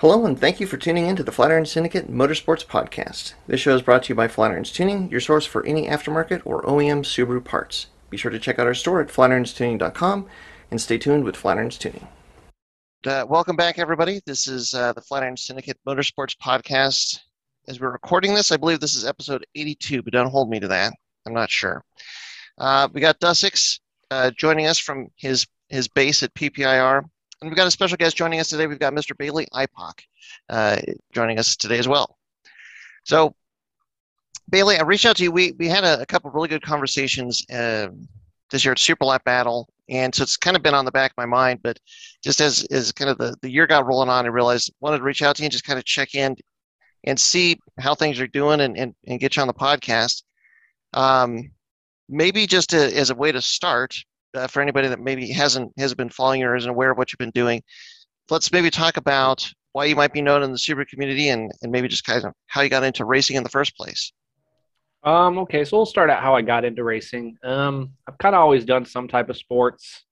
Hello, and thank you for tuning in to the Flatiron Syndicate Motorsports Podcast. This show is brought to you by Flatiron's Tuning, your source for any aftermarket or OEM Subaru parts. Be sure to check out our store at flatirons.tuning.com and stay tuned with Flatiron's Tuning. Uh, welcome back, everybody. This is uh, the Flatiron Syndicate Motorsports Podcast. As we're recording this, I believe this is episode 82, but don't hold me to that. I'm not sure. Uh, we got Dussix uh, joining us from his, his base at PPIR. And we've got a special guest joining us today. We've got Mr. Bailey Ipock uh, joining us today as well. So, Bailey, I reached out to you. We, we had a, a couple really good conversations uh, this year at Super Lap Battle. And so it's kind of been on the back of my mind. But just as, as kind of the, the year got rolling on, I realized I wanted to reach out to you and just kind of check in and see how things are doing and, and, and get you on the podcast. Um, maybe just to, as a way to start, uh, for anybody that maybe hasn't hasn't been following or isn't aware of what you've been doing, let's maybe talk about why you might be known in the Subaru community and, and maybe just kind of how you got into racing in the first place. Um, okay, so we'll start out how I got into racing. Um, I've kind of always done some type of sports,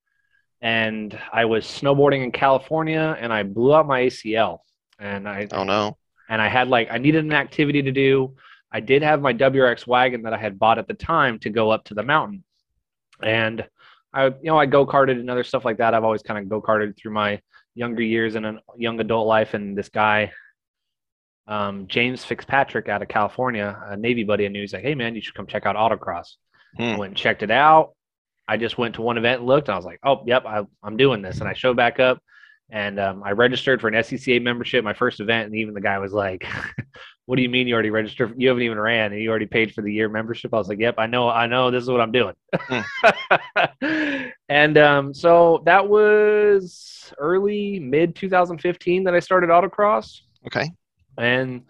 and I was snowboarding in California, and I blew out my ACL, and I oh no, and I had like I needed an activity to do. I did have my WRX wagon that I had bought at the time to go up to the mountain, and I, you know, I go karted and other stuff like that. I've always kind of go karted through my younger years and a young adult life. And this guy, um, James Fitzpatrick out of California, a Navy buddy I knew, he's like, "Hey man, you should come check out autocross." Hmm. I went and checked it out. I just went to one event and looked, and I was like, "Oh, yep, I, am doing this." And I showed back up, and um, I registered for an SCCA membership, my first event, and even the guy was like, what do you mean you already registered? You haven't even ran and you already paid for the year membership. I was like, yep, I know, I know this is what I'm doing. Mm. and um, so that was early mid 2015 that I started autocross. Okay. And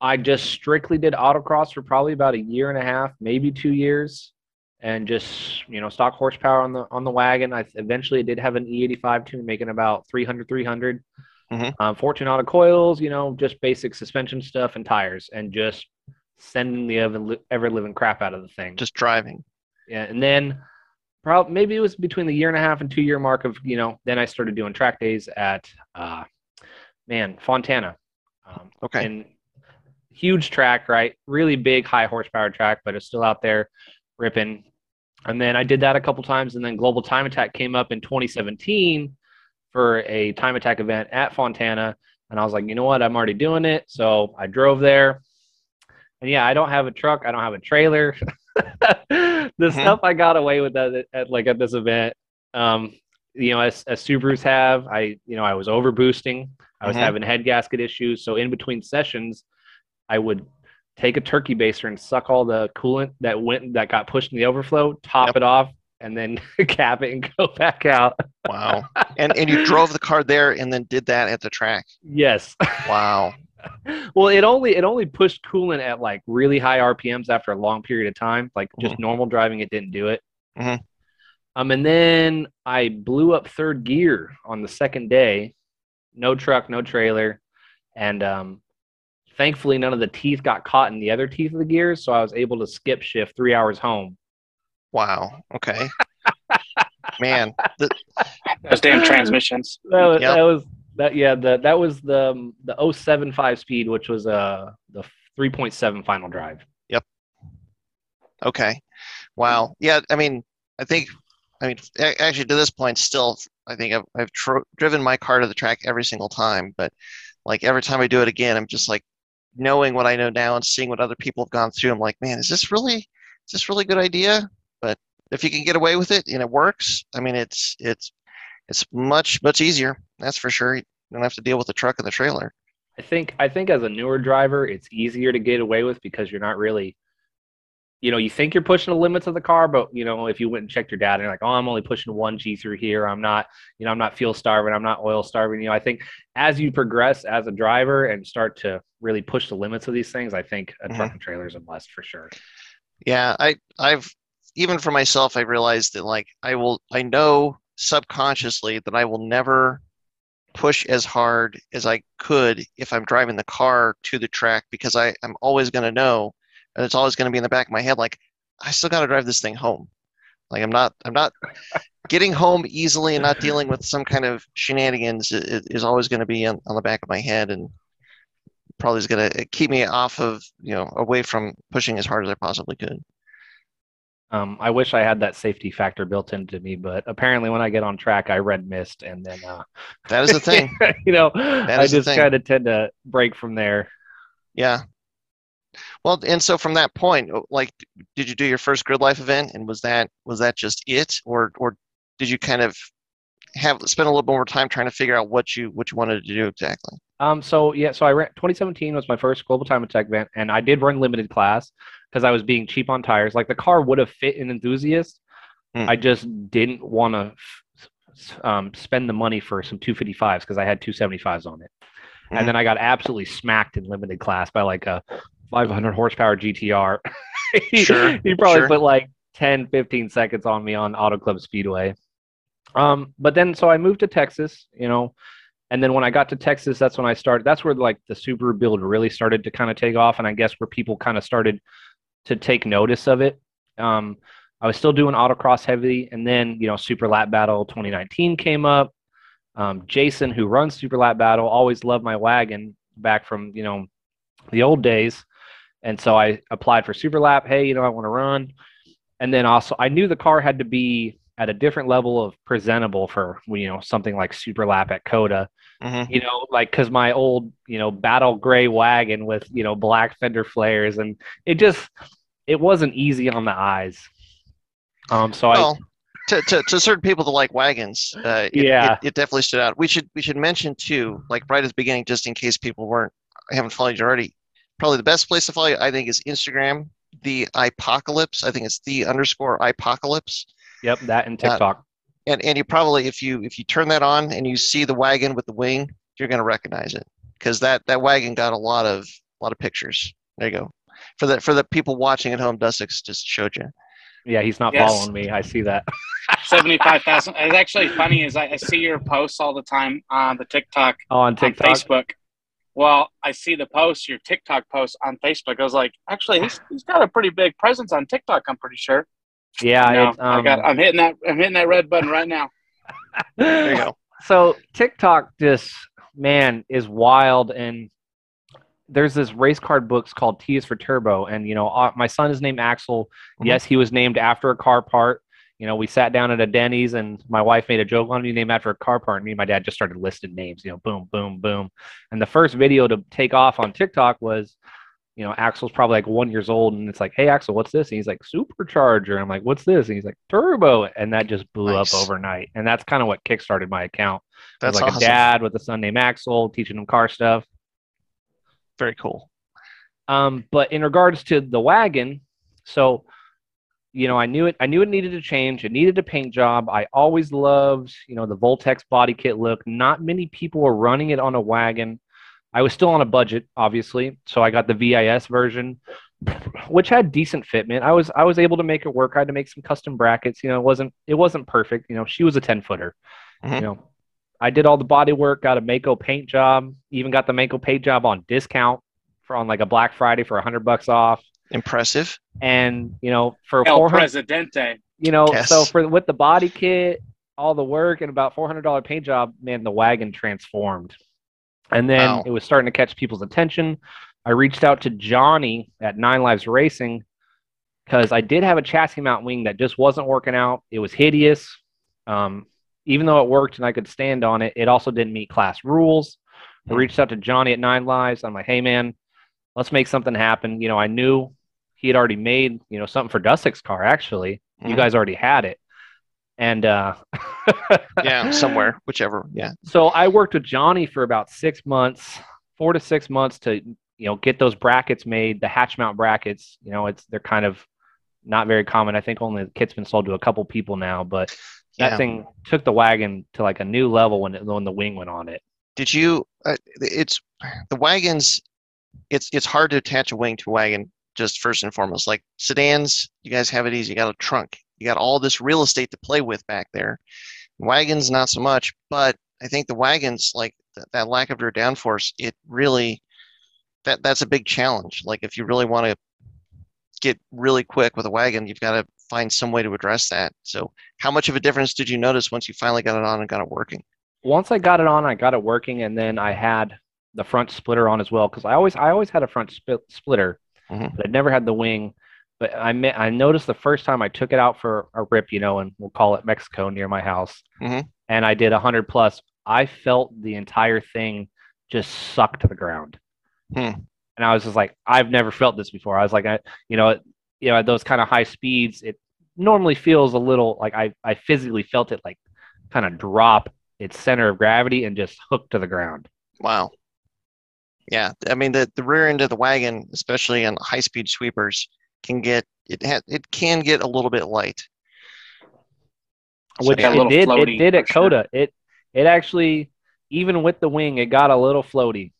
I just strictly did autocross for probably about a year and a half, maybe two years. And just, you know, stock horsepower on the on the wagon. I eventually did have an E85 tune making about 300, 300 mm-hmm. um, Fortune auto coils, you know, just basic suspension stuff and tires, and just sending the ever living crap out of the thing. Just driving. Yeah, and then probably maybe it was between the year and a half and two year mark of you know. Then I started doing track days at, uh, man, Fontana. Um, okay. And huge track, right? Really big, high horsepower track, but it's still out there ripping. And then I did that a couple times, and then Global Time Attack came up in 2017, for a time attack event at Fontana. And I was like, you know what? I'm already doing it. So I drove there. And yeah, I don't have a truck. I don't have a trailer. the mm-hmm. stuff I got away with at, at like at this event, um, you know, as, as Subarus have, I, you know, I was over boosting. I was mm-hmm. having head gasket issues. So in between sessions, I would take a turkey baster and suck all the coolant that went that got pushed in the overflow, top yep. it off, and then cap it and go back out. wow. And and you drove the car there and then did that at the track. Yes. Wow. well, it only it only pushed coolant at like really high RPMs after a long period of time. Like just mm-hmm. normal driving, it didn't do it. Mm-hmm. Um, and then I blew up third gear on the second day. No truck, no trailer, and um, thankfully none of the teeth got caught in the other teeth of the gears, so I was able to skip shift three hours home. Wow. Okay. Man, the, those damn transmissions. That was, yep. that was that. Yeah, the, that was the the 075 speed, which was uh the 3.7 final drive. Yep. Okay. Wow. Yeah. I mean, I think. I mean, actually, to this point, still, I think I've I've tr- driven my car to the track every single time, but like every time I do it again, I'm just like knowing what I know now and seeing what other people have gone through. I'm like, man, is this really is this really a good idea? But if you can get away with it and it works, I mean, it's it's it's much much easier. That's for sure. You don't have to deal with the truck and the trailer. I think I think as a newer driver, it's easier to get away with because you're not really, you know, you think you're pushing the limits of the car, but you know, if you went and checked your data, and you're like, oh, I'm only pushing one G through here. I'm not, you know, I'm not fuel starving. I'm not oil starving. You know, I think as you progress as a driver and start to really push the limits of these things, I think a mm-hmm. truck and trailer is a must for sure. Yeah, I I've even for myself, I realized that like I will, I know subconsciously that I will never push as hard as I could if I'm driving the car to the track because I, I'm always going to know, and it's always going to be in the back of my head, like I still got to drive this thing home. Like I'm not, I'm not, getting home easily and not dealing with some kind of shenanigans is, is always going to be on, on the back of my head and probably is going to keep me off of you know away from pushing as hard as I possibly could. Um, I wish I had that safety factor built into me, but apparently when I get on track, I red mist, and then uh, that is the thing. you know, I just kind of tend to break from there. Yeah. Well, and so from that point, like, did you do your first grid life event, and was that was that just it, or or did you kind of have spend a little bit more time trying to figure out what you what you wanted to do exactly? Um. So yeah. So I ran 2017 was my first global time attack event, and I did run limited class because I was being cheap on tires. Like the car would have fit an enthusiast. Mm. I just didn't want to um, spend the money for some 255s because I had 275s on it. Mm. And then I got absolutely smacked in limited class by like a 500 horsepower GTR. sure. he probably sure. put like 10, 15 seconds on me on Auto Club Speedway. Um, but then so I moved to Texas, you know, and then when I got to Texas, that's when I started. That's where like the Subaru build really started to kind of take off, and I guess where people kind of started to take notice of it. Um, I was still doing autocross heavy, and then you know Super Lap Battle 2019 came up. Um, Jason, who runs Super Lap Battle, always loved my wagon back from you know the old days, and so I applied for Super Lap. Hey, you know I want to run, and then also I knew the car had to be at a different level of presentable for you know something like Super Lap at COTA Mm-hmm. You know, like because my old you know battle gray wagon with you know black fender flares, and it just it wasn't easy on the eyes. Um, so well, I. To, to, to certain people that like wagons, uh, it, yeah, it, it, definitely stood out. We should we should mention too, like right at the beginning, just in case people weren't haven't followed you already. Probably the best place to follow you, I think, is Instagram. The apocalypse. I think it's the underscore apocalypse. Yep, that and TikTok. Uh, and and you probably if you if you turn that on and you see the wagon with the wing, you're going to recognize it because that that wagon got a lot of a lot of pictures. There you go. For the for the people watching at home, Dussex just showed you. Yeah, he's not yes. following me. I see that. Seventy-five thousand. It's actually funny is I, I, see your posts all the time on the TikTok. Oh, on TikTok, on Facebook. Well, I see the posts, your TikTok posts on Facebook. I was like, actually, he's, he's got a pretty big presence on TikTok. I'm pretty sure. Yeah, no, um, I got. I'm hitting that. I'm hitting that red button right now. there you go. So TikTok just man is wild, and there's this race card books called T is for Turbo, and you know uh, my son is named Axel. Mm-hmm. Yes, he was named after a car part. You know, we sat down at a Denny's, and my wife made a joke on me named after a car part. And me and my dad just started listing names. You know, boom, boom, boom. And the first video to take off on TikTok was you know, Axel's probably like one years old, and it's like, "Hey, Axel, what's this?" And he's like, "Supercharger." I'm like, "What's this?" And he's like, "Turbo," and that just blew nice. up overnight. And that's kind of what kickstarted my account. That's like awesome. a dad with a son named Axel, teaching him car stuff. Very cool. Um, but in regards to the wagon, so you know, I knew it. I knew it needed to change. It needed a paint job. I always loved, you know, the Voltex body kit look. Not many people were running it on a wagon. I was still on a budget, obviously, so I got the VIS version, which had decent fitment. I was I was able to make it work. I had to make some custom brackets. You know, it wasn't it wasn't perfect. You know, she was a ten footer. Mm-hmm. You know, I did all the body work, got a Maaco paint job, even got the Maaco paint job on discount for on like a Black Friday for a hundred bucks off. Impressive. And you know, for El Presidente. You know, yes. so for with the body kit, all the work, and about four hundred dollar paint job, man, the wagon transformed. And then wow. it was starting to catch people's attention. I reached out to Johnny at Nine Lives Racing because I did have a chassis mount wing that just wasn't working out. It was hideous. Um, even though it worked and I could stand on it, it also didn't meet class rules. I hmm. reached out to Johnny at Nine Lives. I'm like, hey, man, let's make something happen. You know, I knew he had already made, you know, something for Dussex's car, actually. Mm-hmm. You guys already had it and uh yeah somewhere whichever yeah. So i worked with johnny for about six months four to six months to you know get those brackets made the hatch mount brackets you know it's they're kind of not very common. I think only the kit's been sold to a couple people now but that yeah. thing took the wagon to like a new level when it, when the wing went on it. Did you uh, it's the wagons it's it's hard to attach a wing to a wagon just first and foremost. Like sedans you guys have it easy. You got a trunk you got all this real estate to play with back there. Wagons, not so much, but I think the wagons, like th- that lack of rear downforce, it really that that's a big challenge. Like if you really want to get really quick with a wagon, you've got to find some way to address that. So, how much of a difference did you notice once you finally got it on and got it working? Once I got it on, I got it working, and then I had the front splitter on as well because I always I always had a front sp- splitter, Mhm. but I never had the wing. But I I noticed the first time I took it out for a rip, you know, and we'll call it Mexico near my house, Mhm. and I did a hundred plus. I felt the entire thing just suck to the ground, Hmm. and I was just like, I've never felt this before. I was like, I, you know, you know, at those kind of high speeds, it normally feels a little like I I physically felt it like kind of drop its center of gravity and just hook to the ground. Wow. Yeah, I mean the the rear end of the wagon, especially in high speed sweepers, can get it ha- it can get a little bit light. So, which yeah, a it did. It did at for sure. COTA. It it actually even with the wing, it got a little floaty.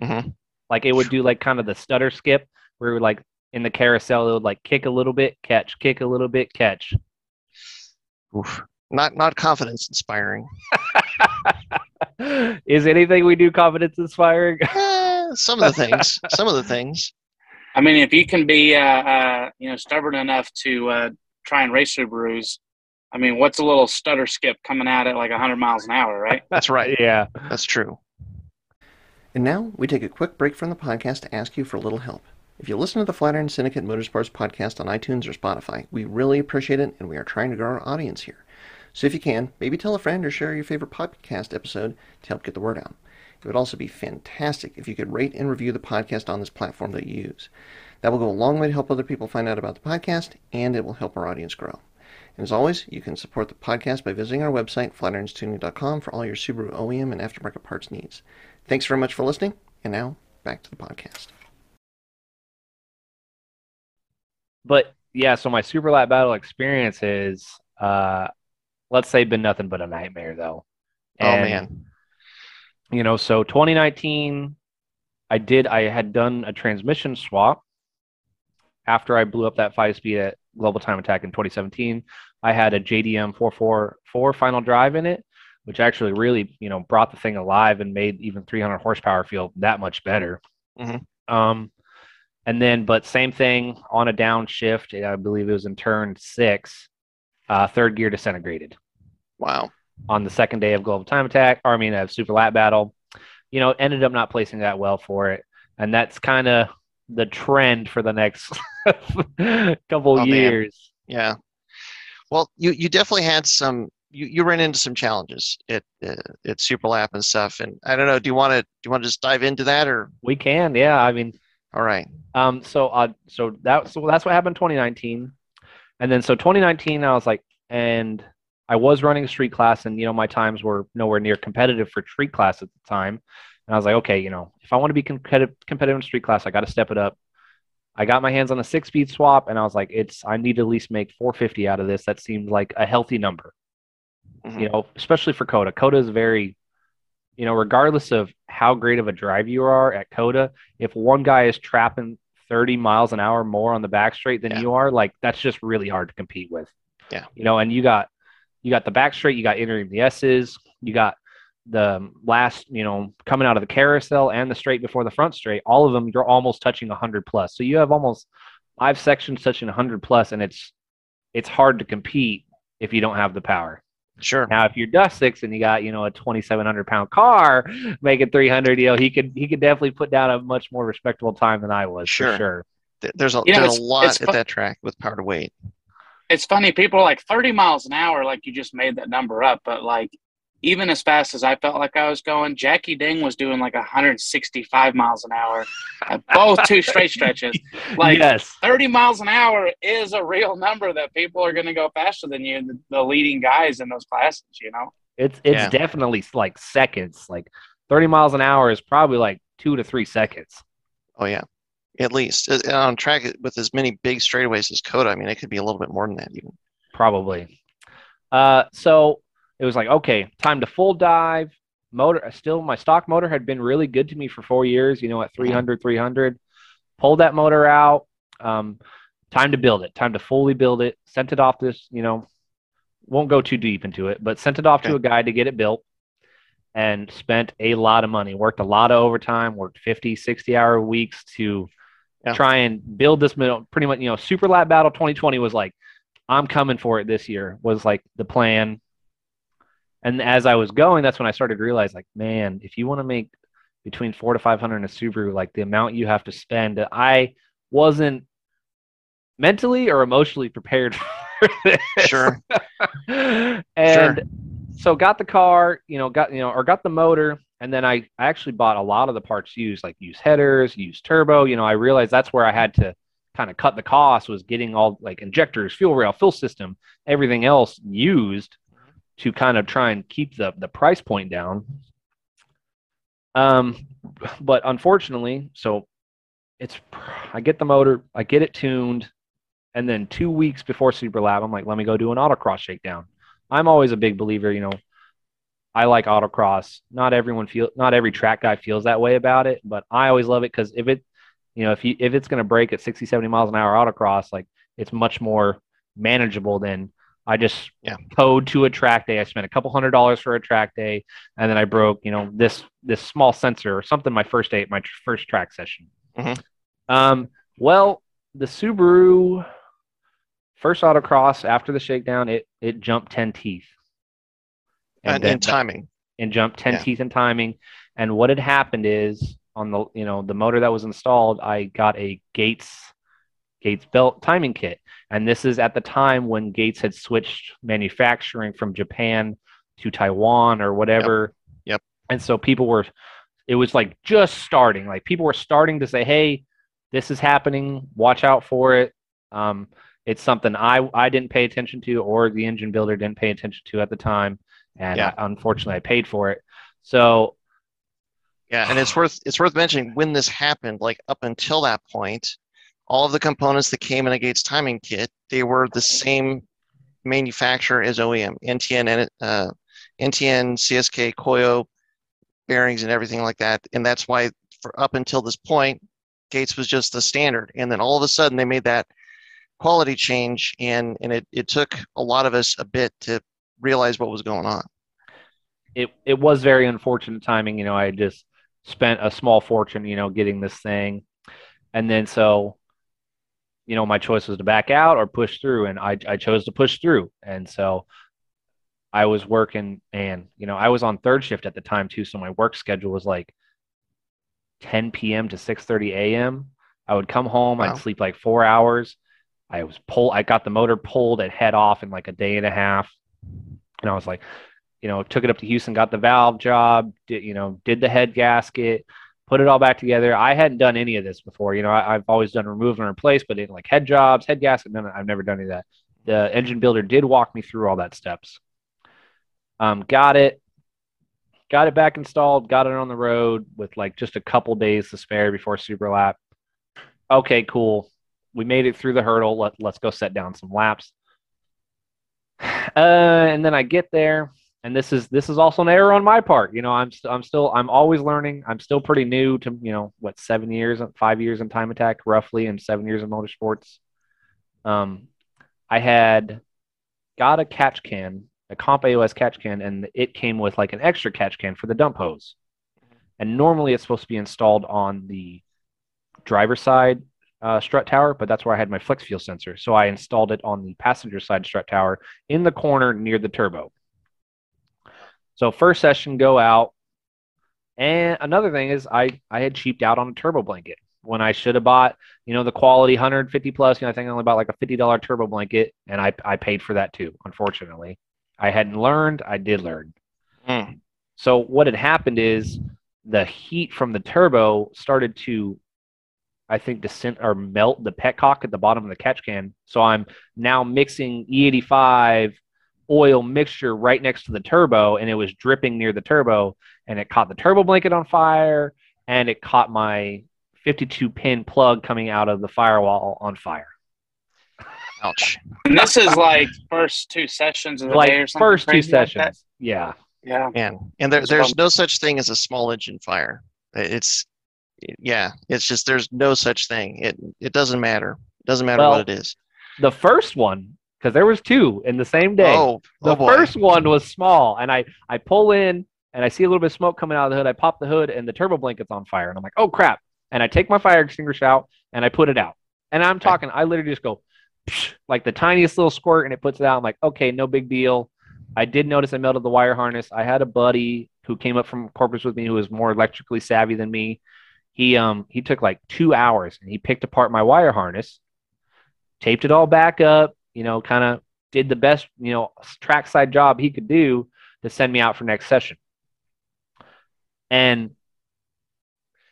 Mhm. Like it would do like kind of the stutter skip where it would like in the carousel it would like kick a little bit, catch, kick a little bit, catch. Oof. Not not confidence inspiring. Is anything we do confidence inspiring? Eh, some of the things. some of the things. I mean, if you can be, uh, uh, you know, stubborn enough to uh, try and race Subarus, I mean, what's a little stutter skip coming out at it like 100 miles an hour, right? That's right. yeah. That's true. And now we take a quick break from the podcast to ask you for a little help. If you listen to the Flatiron Syndicate Motorsports podcast on iTunes or Spotify, we really appreciate it and we are trying to grow our audience here. So if you can, maybe tell a friend or share your favorite podcast episode to help get the word out. It would also be fantastic if you could rate and review the podcast on this platform that you use. That will go a long way to help other people find out about the podcast and it will help our audience grow. And as always, you can support the podcast by visiting our website, flatironstuning.com, for all your Subaru OEM and aftermarket parts needs. Thanks very much for listening, and now back to the podcast. But yeah, so my super lap battle experience is uh let's say been nothing but a nightmare though. oh man, you know, so 2019, I did, I had done a transmission swap after I blew up that five speed at Global Time Attack in 2017. I had a JDM 444 final drive in it, which actually really, you know, brought the thing alive and made even 300 horsepower feel that much better. Mhm. Um, and then, but same thing on a downshift, I believe it was in turn six, uh, third gear disintegrated wow. On the second day of Global Time Attack, or I mean, of Super Lap Battle. You know, ended up not placing that well for it, and that's kind of the trend for the next couple Oh, man. years. Yeah. Well, you you definitely had some. You, you ran into some challenges at uh, at Superlap and stuff, and I don't know. Do you want to do you want to just dive into that, or We can, yeah. I mean, all right? um, so uh, so that so that's what happened 2019, and then so 2019, I was like, and I was running a street class, and you know, my times were nowhere near competitive for street class at the time, and I was like, okay, you know, if I want to be competitive competitive in street class, I got to step it up. I got my hands on a six speed swap, and I was like, it's I need to at least make 450 out of this. That seemed like a healthy number, Mhm. you know, especially for COTA. COTA is very, you know, regardless of how great of a drive you are at COTA, if one guy is trapping 30 miles an hour more on the back straight than Yeah. you are, like that's just really hard to compete with. Yeah. You know, and you got you got the back straight, you got entering the S's, you got the last, you know, coming out of the carousel and the straight before the front straight, all of them you're almost touching 100 plus. So you have almost five sections touching 100 plus and it's it's hard to compete if you don't have the power. Sure. Now, if you're dust six and you got, you know, a 2,700 pound car making 300, you know, he could he could definitely put down a much more respectable time than I was Sure. for sure. Th- There's a You know, there's a lot at that track with power to weight. It's funny. People are like 30 miles an hour, like you just made that number up. But like, even as fast as I felt like I was going, Jackie Ding was doing like 165 miles an hour at both two straight stretches. Like, yes, 30 miles an hour is a real number that people are going to go faster than you, the, the leading guys in those classes, you know? it's it's Yeah. definitely like seconds. Like 30 miles an hour is probably like two to three seconds. Oh yeah, at least Uh, and on track with as many big straightaways as COTA. I mean, it could be a little bit more than that even. probably. Uh, so it was like, okay, time to full dive. Motor, still, my stock motor had been really good to me for four years, you know, at 300, 300. Pulled that motor out. Um, time to build it, time to fully build it. Sent it off this, you know, won't go too deep into it, but sent it off to a guy to get it built and spent a lot of money, worked a lot of overtime, worked 50, 60 hour weeks to Yeah. try and build this middle pretty much, you know, super lap battle 2020 was like, I'm coming for it this year was like the plan. And as I was going, that's when I started to realize, like, man, if you want to make between four to five hundred in a Subaru, like the amount you have to spend, I wasn't mentally or emotionally prepared for this. Sure. and Sure. so got the car, you know, got you know, or got the motor, and then I actually bought a lot of the parts used, like used headers, used turbo. You know, I realized that's where I had to kind of cut the cost was getting all like injectors, fuel rail, fuel system, everything else used to kind of try and keep the the price point down. Um, but unfortunately, so it's I get the motor, I get it tuned, and then two weeks before Super Lap, I'm like, let me go do an autocross shakedown. I'm always a big believer, you know. I like autocross. Not everyone feel, not every track guy feels that way about it, but I always love it because if it, you know, if you if it's going to break at 60, 70 miles an hour autocross, like it's much more manageable than I just Yeah. towed to a track day. I spent a couple hundred dollars for a track day, and then I broke, you know, this this small sensor or something my first day, at my tr- first track session. Mhm. Um, well, the Subaru first autocross after the shakedown, it it jumped ten teeth, And, then- and timing. and jumped 10 Yeah. teeth in timing. And what had happened is on the you know the motor that was installed, I got a Gates Gates belt timing kit. And this is at the time when Gates had switched manufacturing from Japan to Taiwan or whatever. Yep. And so people were it was like just starting. Like people were starting to say, "Hey, this is happening. Watch out for it." Um, it's something I I didn't pay attention to, or the engine builder didn't pay attention to at the time, and Yeah. I, unfortunately, I paid for it. So Yeah, and it's worth it's worth mentioning when this happened. Like up until that point, all of the components that came in a Gates timing kit, they were the same manufacturer as OEM, NTN and uh, NTN, CSK, Koyo, bearings, and everything like that. And that's why for up until this point, Gates was just the standard. And then all of a sudden, they made that quality change, and and it it took a lot of us a bit to realize what was going on. it it was very unfortunate timing. You know, I just spent a small fortune, you know, getting this thing, and then so, you know, my choice was to back out or push through, and I I chose to push through, and so I was working, and you know, I was on third shift at the time too, so my work schedule was like 10 p.m. to 6:30 a.m. I would come home, Wow. I'd sleep like four hours. I was pull, I got the motor pulled and head off in like a day and a half, and I was like you know, took it up to Houston, got the valve job, did, you know, did the head gasket, put it all back together. I hadn't done any of this before. You know, I, I've always done remove and replace, but in like head jobs, head gasket, none, I've never done any of that. The engine builder did walk me through all that steps. Um, got it, got it back installed, got it on the road with like just a couple days to spare before Super Lap. Okay, cool. We made it through the hurdle. Let, let's go set down some laps. Uh, and then I get there, and this is this is also an error on my part. You know, I'm st- I'm still I'm always learning. I'm still pretty new to you know what seven years, five years in time attack roughly, and seven years in motorsports. Um, I had got a catch can, a Comp AOS catch can, and it came with like an extra catch can for the dump hose. And normally it's supposed to be installed on the driver's side uh, strut tower, but that's where I had my flex fuel sensor. So I installed it on the passenger side strut tower in the corner near the turbo. So first session go out. And another thing is I I had cheaped out on a turbo blanket when I should have bought, you know, the quality 150 plus, you know, I think I only bought like a $50 turbo blanket and I I paid for that too, unfortunately. I hadn't learned, I did learn. Hmm. So what had happened is the heat from the turbo started to I think to scent or melt the petcock at the bottom of the catch can. So I'm now mixing E85 oil mixture right next to the turbo and it was dripping near the turbo and it caught the turbo blanket on fire and it caught my 52 pin plug coming out of the firewall on fire. Ouch. And this is like first two sessions of the day or something. first two crazy like sessions. yeah. Yeah. Man, and there, there's fun. no such thing as a small engine fire. It's, yeah, it's just there's no such thing. It it doesn't matter. It doesn't matter Well, what it is. The first one because there was two in the same day. Oh, oh the oh first one was small and I I pull in and I see a little bit of smoke coming out of the hood. I pop the hood and the turbo blanket's on fire and I'm like, "Oh crap." And I take my fire extinguisher out and I put it out. And I'm talking I literally just go like the tiniest little squirt and it puts it out. I'm like, okay, no big deal. I did notice I melted the wire harness. I had a buddy who came up from Corpus with me who was more electrically savvy than me. He um he took like two hours and he picked apart my wire harness, taped it all back up, you know, kind of did the best, you know, trackside job he could do to send me out for next session. And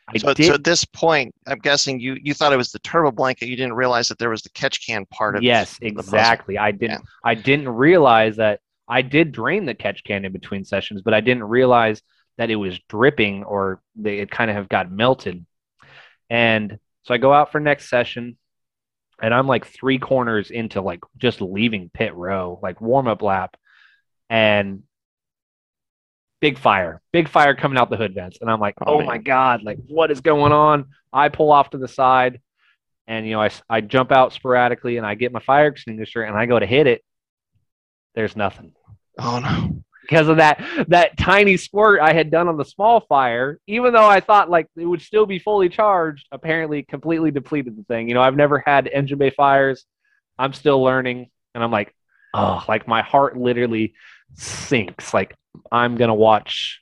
I So, did, so at this point, I'm guessing you you thought it was the turbo blanket. You didn't realize that there was the catch can part of yes, exactly. I didn't I didn't realize that I did drain the catch can in between sessions, but I didn't realize that it was dripping or they, it kind of have got melted. And so I go out for next session and I'm like three corners into like just leaving pit row, like warm up lap, and big fire, big fire coming out the hood vents. And I'm like, Oh, oh, my God, like what is going on? I pull off to the side and, you know, I, I jump out sporadically and I get my fire extinguisher and I go to hit it. There's nothing Oh no. Because of that that tiny squirt I had done on the small fire, even though I thought like it would still be fully charged, apparently completely depleted the thing. You know, I've never had engine bay fires. I'm still learning, and I'm like, oh, like my heart literally sinks. Like I'm gonna watch,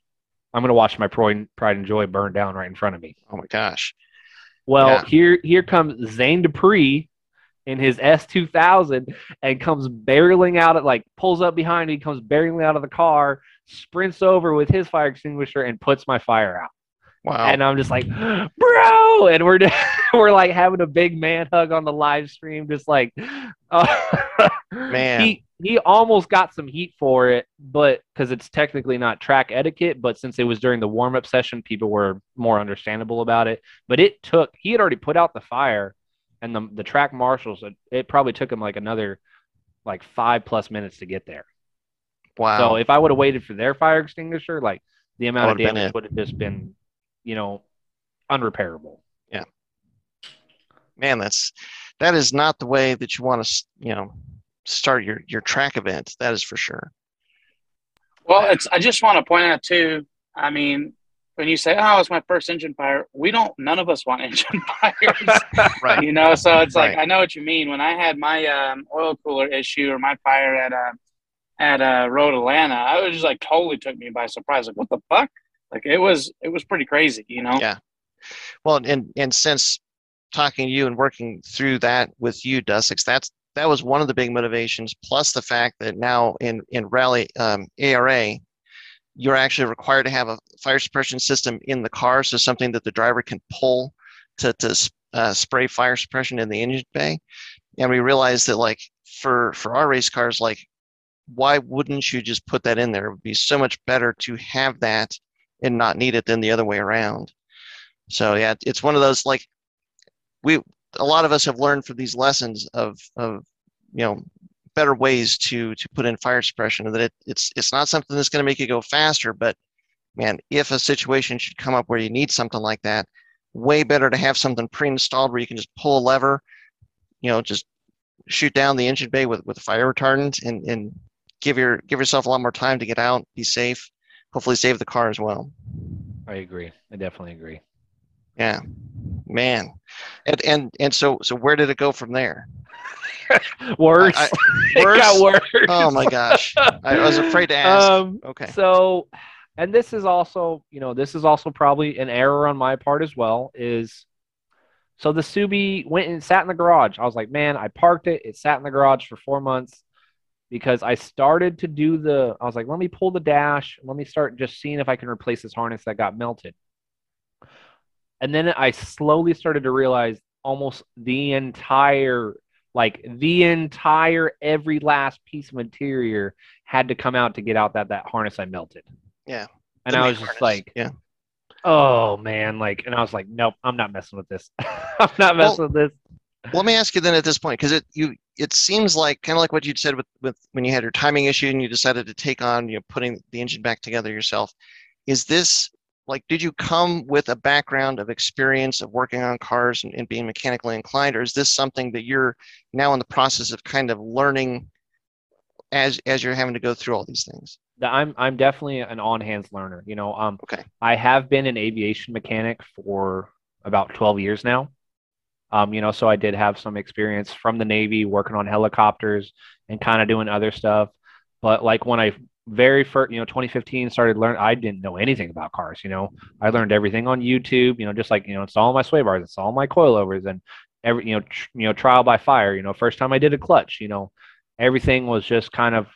I'm gonna watch my pride, pride and joy burn down right in front of me. Oh my gosh. Well, Yeah. here here comes Zane Dupree in his S2000 and comes barreling out at like pulls up behind me, comes barreling out of the car, sprints over with his fire extinguisher and puts my fire out. Wow. And I'm just like, bro, and we're we're like having a big man hug on the live stream, just like, uh, Man. He he almost got some heat for it, but because it's technically not track etiquette, but since it was during the warm up session, people were more understandable about it. But it took he had already put out the fire, and the the track marshals it, it probably took him like another like five plus minutes to get there. wow. So if I would have waited for their fire extinguisher, like the amount of damage would have just been, you know, unrepairable. Yeah. Man, that's that is not the way that you want to, you know, start your your track event. That is for sure. Well, it's. I just want to point out too. I mean, when you say, "Oh, it's my first engine fire," we don't. None of us want engine fires, Right. you know. So it's like Right. I know what you mean. When I had my um, oil cooler issue or my fire at uh, at uh, Road Atlanta, I was just like totally took me by surprise. Like, what the fuck? Like it was it was pretty crazy, you know. Yeah. Well, and and since talking to you and working through that with you, Dussex, that's that was one of the big motivations. Plus the fact that now in in rally um, ARA, you're actually required to have a fire suppression system in the car, so something that the driver can pull to to uh, spray fire suppression in the engine bay. And we realized that like for for our race cars, like why wouldn't you just put that in there? It would be so much better to have that and not need it than the other way around. So yeah, it's one of those like we a lot of us have learned from these lessons of of you know better ways to to put in fire suppression and that it, it's it's not something that's going to make you go faster but man if a situation should come up where you need something like that way better to have something pre-installed where you can just pull a lever you know just shoot down the engine bay with with fire retardant and and give your give yourself a lot more time to get out be safe hopefully save the car as well I agree. I definitely agree. yeah man and and and so so where did it go from there Worse. I- it got worse? worse. oh my gosh i was afraid to ask Um, okay So, and this is also, you know, this is also probably an error on my part as well. Is so the Subi went and sat in the garage. I was like, man, I parked it. It sat in the garage for four months because I started to do the. I was like, let me pull the dash. Let me start just seeing if I can replace this harness that got melted. And then I slowly started to realize almost the entire, like the entire, every last piece of interior had to come out to get out that that harness I melted. Yeah. And I was just harness, like, yeah oh man, like, and I was like, nope, I'm not messing with this. I'm not messing with this. let me ask you then at this point because it you it seems like kind of like what you'd said with with when you had your timing issue and you decided to take on you know putting the engine back together yourself is this like did you come with a background of experience of working on cars and, and being mechanically inclined or is this something that you're now in the process of kind of learning as as you're having to go through all these things I'm I'm definitely an on hands learner. You know, um, Okay. I have been an aviation mechanic for about 12 years now. Um, you know, so I did have some experience from the Navy working on helicopters and kind of doing other stuff. But like when I very first, you know, 2015 started learn, I didn't know anything about cars. You know, I learned everything on YouTube. You know, just like you know, it's all my sway bars, it's all my coilovers, and every you know, tr- you know, trial by fire. You know, first time I did a clutch, you know, everything was just kind of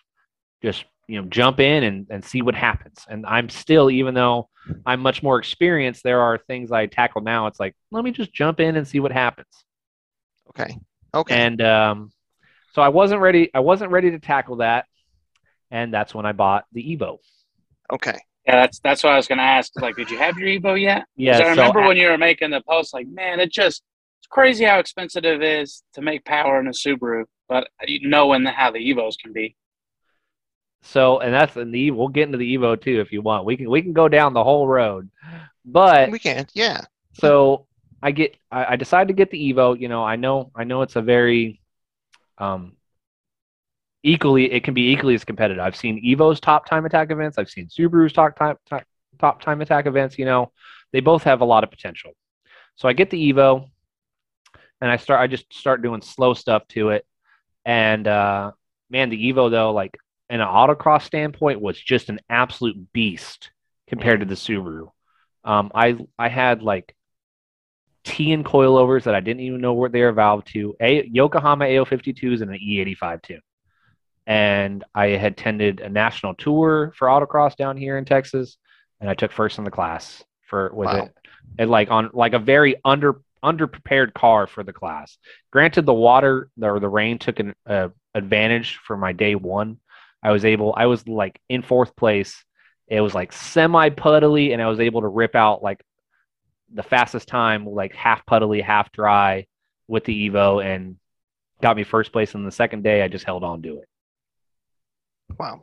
just you know jump in and, and see what happens and i'm still even though i'm much more experienced there are things i tackle now it's like let me just jump in and see what happens Okay. Okay. and um, so i wasn't ready i wasn't ready to tackle that and that's when i bought the evo okay. Yeah, that's that's what I was gonna ask. Like, did you have your Evo yet? yeah I remember a- when you were making the post, like, man, it just it's crazy how expensive it is to make power in a Subaru, but you knowing how the Evos can be. so and that's in the we'll get into the evo too if you want we can we can go down the whole road but We can't. Yeah. so I get I, I decide to get the Evo. You know, I know I know it's a very um equally it can be equally as competitive. I've seen Evo's top time attack events. I've seen Subaru's top time top, top time attack events. You know, they both have a lot of potential. So I get the Evo, and I start I just start doing slow stuff to it, and uh, man, the Evo though, like in an autocross standpoint, was just an absolute beast compared to the Subaru. Um, I I had like Tein coilovers that I didn't even know where they were valved to. A Yokohama A052s and an E85 tune. And I had attended a national tour for autocross down here in Texas, and I took first in the class for with Wow. it, and like on like a very under underprepared car for the class. Granted, the water or the rain took an uh, advantage for my day one. I was able, I was like in fourth place. It was like semi puddly, and I was able to rip out like the fastest time, like half puddly, half dry with the Evo, and got me first place. And the second day, I just held on to it. Wow.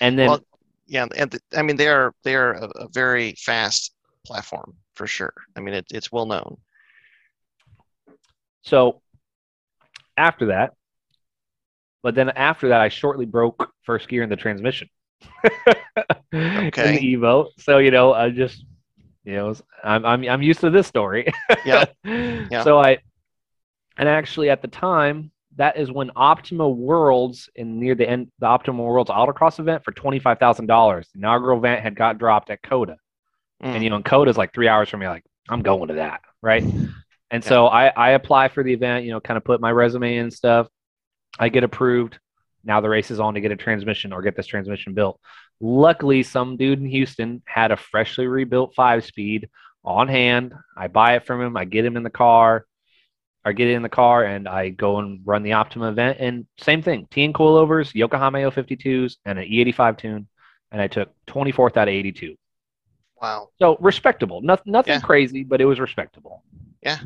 And then, Well, Yeah, and th- I mean they are they are a, a very fast platform for sure. I mean it, it's well known. so after that, but then after that, I shortly broke first gear in the transmission. Okay. In the Evo. So, you know, I just, you know, I'm, I'm, I'm used to this story. Yeah. Yeah. So I, and actually at the time, that is when Optima Worlds in near the end, the Optima Worlds autocross event for $25,000. The inaugural event had got dropped at COTA. Mm. And, you know, and is like three hours from me, like, I'm going to that. Right. And so I, I apply for the event, you know, kind of put my resume and stuff. I get approved. Now the race is on to get a transmission or get this transmission built. Luckily, some dude in Houston had a freshly rebuilt five speed on hand. I buy it from him. I get him in the car. I get in the car and I go and run the Optima event. And same thing, Tein coilovers, Yokohama O52s, and an E85 tune. And I took 24th out of 82. Wow. So respectable. Nothing, nothing Yeah. crazy, but it was respectable. Yeah.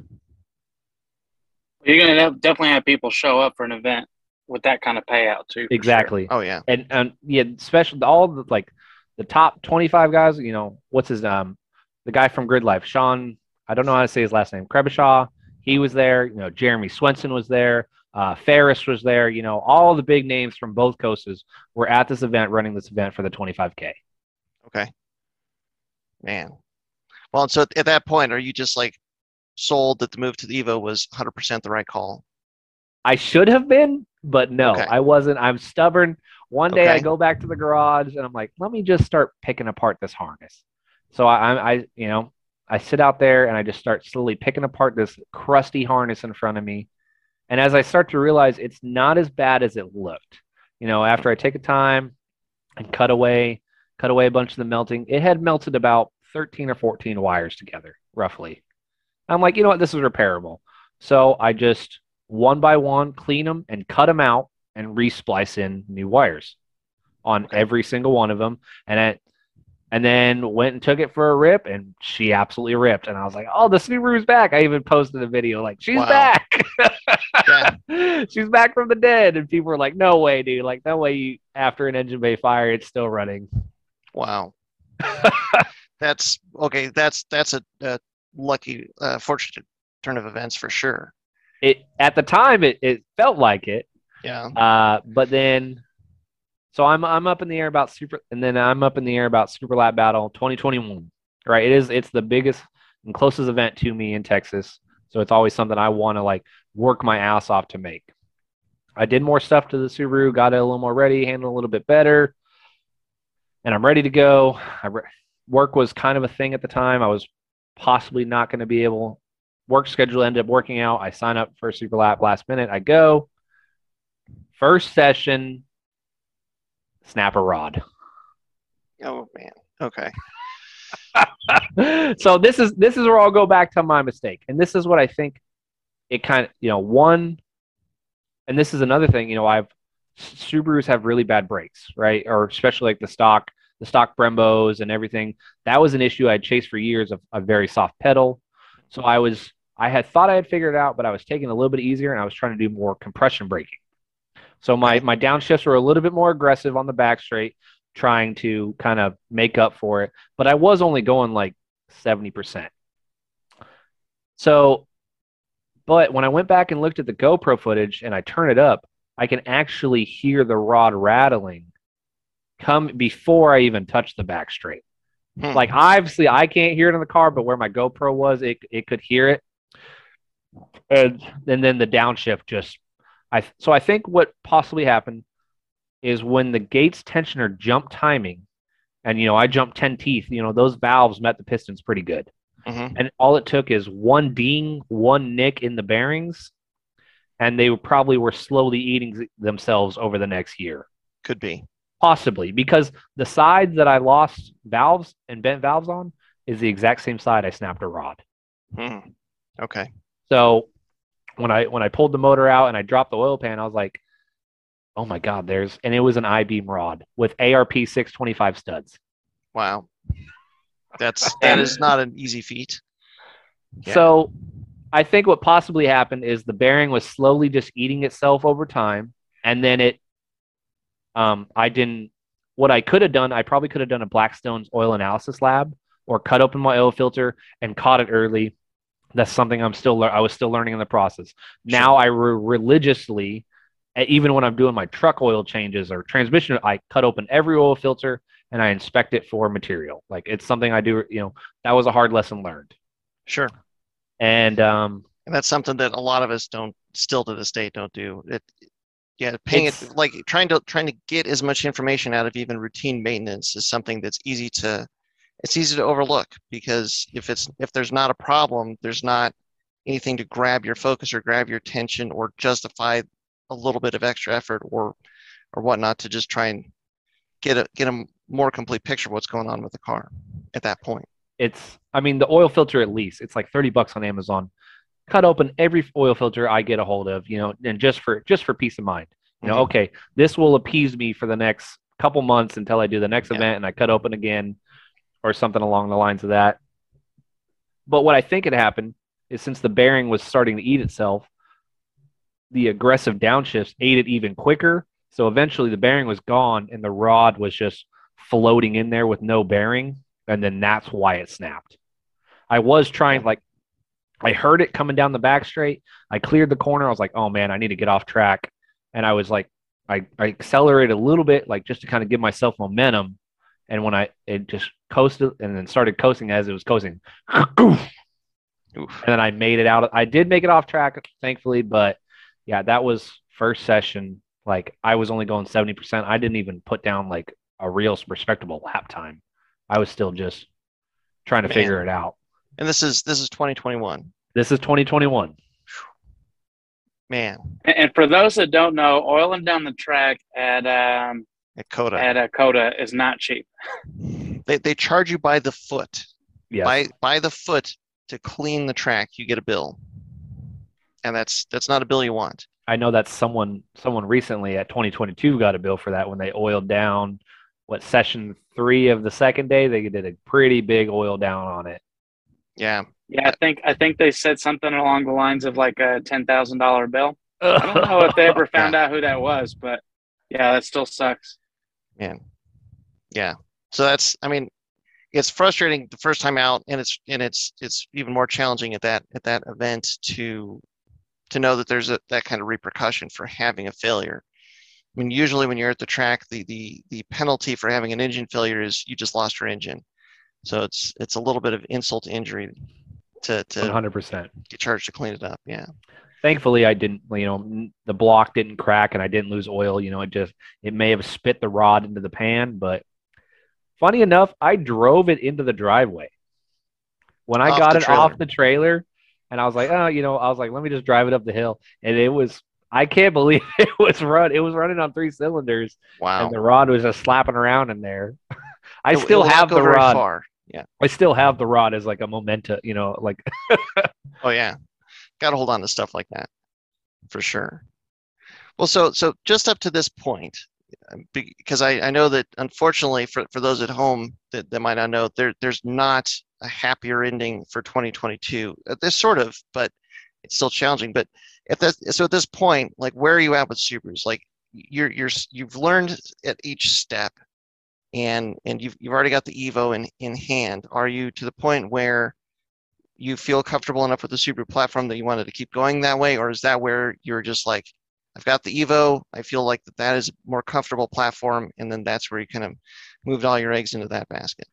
You're gonna definitely have people show up for an event with that kind of payout too. for sure. Exactly. Oh yeah. and and yeah, especially all the like the top twenty five guys. You know, what's his um the guy from Grid Life, Sean. I don't know how to say his last name. Krebishaw. He was there. You know, Jeremy Swenson was there. Uh, Ferris was there. You know, all the big names from both coasts were at this event, running this event for the twenty five k. Okay. Man. Well, so at that point, are you just like sold that the move to the Evo was 100% the right call? I should have been, but no, Okay. I wasn't. I'm stubborn. One day I go back to the garage and I'm like, let me just start picking apart this harness. So I, I, you know, I sit out there and I just start slowly picking apart this crusty harness in front of me. And as I start to realize it's not as bad as it looked, you know, after I take a time and cut away, cut away a bunch of the melting, it had melted about 13 or 14 wires together, roughly. I'm like, you know what, this is repairable. So I just one by one clean them and cut them out and resplice in new wires on Okay. every single one of them. And it, and then went and took it for a rip, and she absolutely ripped. And I was like, "Oh, the Subaru's back!" I even posted a video like, "She's Wow. back! Yeah. She's back from the dead!" And people were like, "No way, dude! Like, no way! You, after an engine bay fire, it's still running." Wow. That's okay. That's that's a, a lucky, uh, fortunate turn of events for sure. It at the time, it, it felt like it, Yeah. Uh, but then, so I'm I'm up in the air about super, and then I'm up in the air about Super Lap Battle 2021. Right, it is it's the biggest and closest event to me in Texas. So it's always something I want to like work my ass off to make. I did more stuff to the Subaru, got it a little more ready, handled a little bit better, and I'm ready to go. Re- work was kind of a thing at the time. I was possibly not going to be able. Work schedule ended up working out. I sign up for super lap last minute. I go. First session, snap a rod. Oh man. Okay. so this is this is where I'll go back to my mistake, and this is what I think it kind of you know one, and this is another thing you know I've Subarus have really bad brakes, right? Or especially like the stock the stock Brembos and everything. That was an issue I'd chased for years of a very soft pedal. So I was I had thought I had figured it out, but I was taking a little bit easier and I was trying to do more compression braking. So my my downshifts were a little bit more aggressive on the back straight, trying to kind of make up for it. But I was only going like 70%. So, but when I went back and looked at the GoPro footage and I turn it up, I can actually hear the rod rattling come before I even touch the back straight. Hmm. Like obviously I can't hear it in the car, but where my GoPro was, it it could hear it. And and then the downshift just I so I think what possibly happened is when the gates tensioner jumped timing, and you know I jumped ten teeth. You know those valves met the pistons pretty good, mm-hmm. and all it took is one ding, one nick in the bearings, and they probably were slowly eating themselves over the next year. Could be possibly because the side that I lost valves and bent valves on is the exact same side I snapped a rod. Hmm. Okay. So when I when I pulled the motor out and I dropped the oil pan, I was like, oh my god, there's and it was an I beam rod with ARP 625 studs. Wow. That's that is not an easy feat. Yeah. So I think what possibly happened is the bearing was slowly just eating itself over time, and then it um, I didn't. What I could have done, I probably could have done a Blackstone's oil analysis lab or cut open my oil filter and caught it early. That's something I'm still. I was still learning in the process. Now I re- religiously, even when I'm doing my truck oil changes or transmission, I cut open every oil filter and I inspect it for material. Like it's something I do. You know, that was a hard lesson learned. Sure. And um, and that's something that a lot of us don't still to this day don't do. It yeah paying it like trying to trying to get as much information out of even routine maintenance is something that's easy to it's easy to overlook because if it's if there's not a problem there's not anything to grab your focus or grab your attention or justify a little bit of extra effort or or whatnot to just try and get a get a more complete picture of what's going on with the car at that point it's i mean the oil filter at least it's like 30 bucks on amazon cut open every oil filter I get a hold of, you know, and just for just for peace of mind. You know, mm-hmm. okay, this will appease me for the next couple months until I do the next yeah. event and I cut open again or something along the lines of that. But what I think had happened is since the bearing was starting to eat itself, the aggressive downshifts ate it even quicker. So eventually the bearing was gone and the rod was just floating in there with no bearing. And then that's why it snapped. I was trying, like, I heard it coming down the back straight. I cleared the corner. I was like, oh man, I need to get off track. And I was like, I, I accelerated a little bit, like just to kind of give myself momentum. And when I it just coasted and then started coasting as it was coasting, and then I made it out. I did make it off track, thankfully, but yeah, that was first session. Like I was only going seventy percent. I didn't even put down like a real respectable lap time. I was still just trying to Man. figure it out. And this is this is 2021. This is 2021. Man. And for those that don't know, oiling down the track at um, at COTA at uh, a COTA is not cheap. They they charge you by the foot. Yeah. By by the foot to clean the track, you get a bill. And that's that's not a bill you want. I know that someone someone recently at 2022 got a bill for that when they oiled down what session three of the second day. They did a pretty big oil down on it. Yeah. Yeah, I think I think they said something along the lines of like a ten thousand dollar bill. I don't know if they ever found yeah. out who that was, but yeah, that still sucks. Man. Yeah. So that's I mean, it's frustrating the first time out and it's and it's it's even more challenging at that at that event to to know that there's a that kind of repercussion for having a failure. I mean, usually when you're at the track, the the the penalty for having an engine failure is you just lost your engine. So it's it's a little bit of insult to injury. to to 100%. get charged to clean it up. Yeah. Thankfully, I didn't, you know, the block didn't crack and I didn't lose oil. You know, it just, it may have spit the rod into the pan, but funny enough, I drove it into the driveway. When I Off got it trailer. off the trailer, and I was like, oh, you know, I was like, let me just drive it up the hill. And it was, I can't believe it was run. It was running on three cylinders, Wow. and the rod was just slapping around in there. I It- still have the rod. Far. Yeah. I still have the rod as like a memento, you know, like Oh yeah. Got to hold on to stuff like that, for sure. Well, so so just up to this point, um, because I, I know that unfortunately for, for those at home that, that might not know, there there's not a happier ending for 2022. Uh, There's sort of, but it's still challenging. But at this so at this point, like where are you at with Subarus? Like you're you're you've learned at each step, and and you've you've already got the Evo in in hand. Are you to the point where you feel comfortable enough with the Subaru platform that you wanted to keep going that way, or is that where you're just like, I've got the Evo, I feel like that that is a more comfortable platform, and then that's where you kind of moved all your eggs into that basket.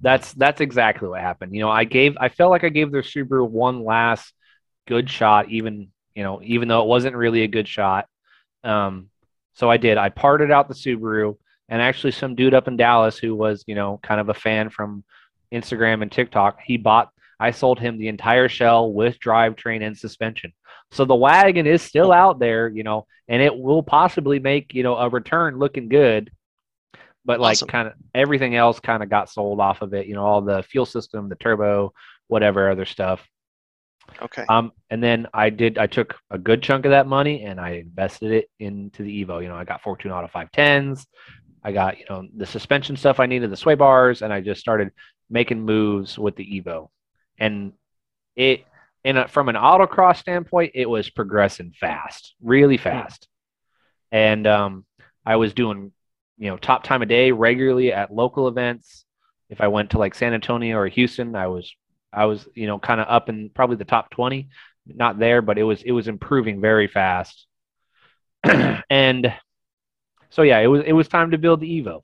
that's that's exactly what happened. You know, I gave I felt like I gave the Subaru one last good shot, even you know, even though it wasn't really a good shot. Um, so I did. I parted out the Subaru, and actually, some dude up in Dallas who was you know kind of a fan from Instagram and TikTok, he bought. I sold him the entire shell with drivetrain and suspension. So the wagon is still out there, you know, and it will possibly make you know a return looking good. But like Awesome. kind of everything else kind of got sold off of it, you know, all the fuel system, the turbo, whatever other stuff. Okay. Um, and then I did. I took a good chunk of that money and I invested it into the Evo. You know, I got Fortune Auto 510s. I got you know the suspension stuff I needed, the sway bars, and I just started making moves with the Evo. And it, in a, from an autocross standpoint, it was progressing fast, really fast. And um, I was doing you know top time of day regularly at local events. If I went to like San Antonio or Houston, I was I was, you know, kind of up in probably the top 20, not there, but it was it was improving very fast. and so yeah, it was it was time to build the Evo.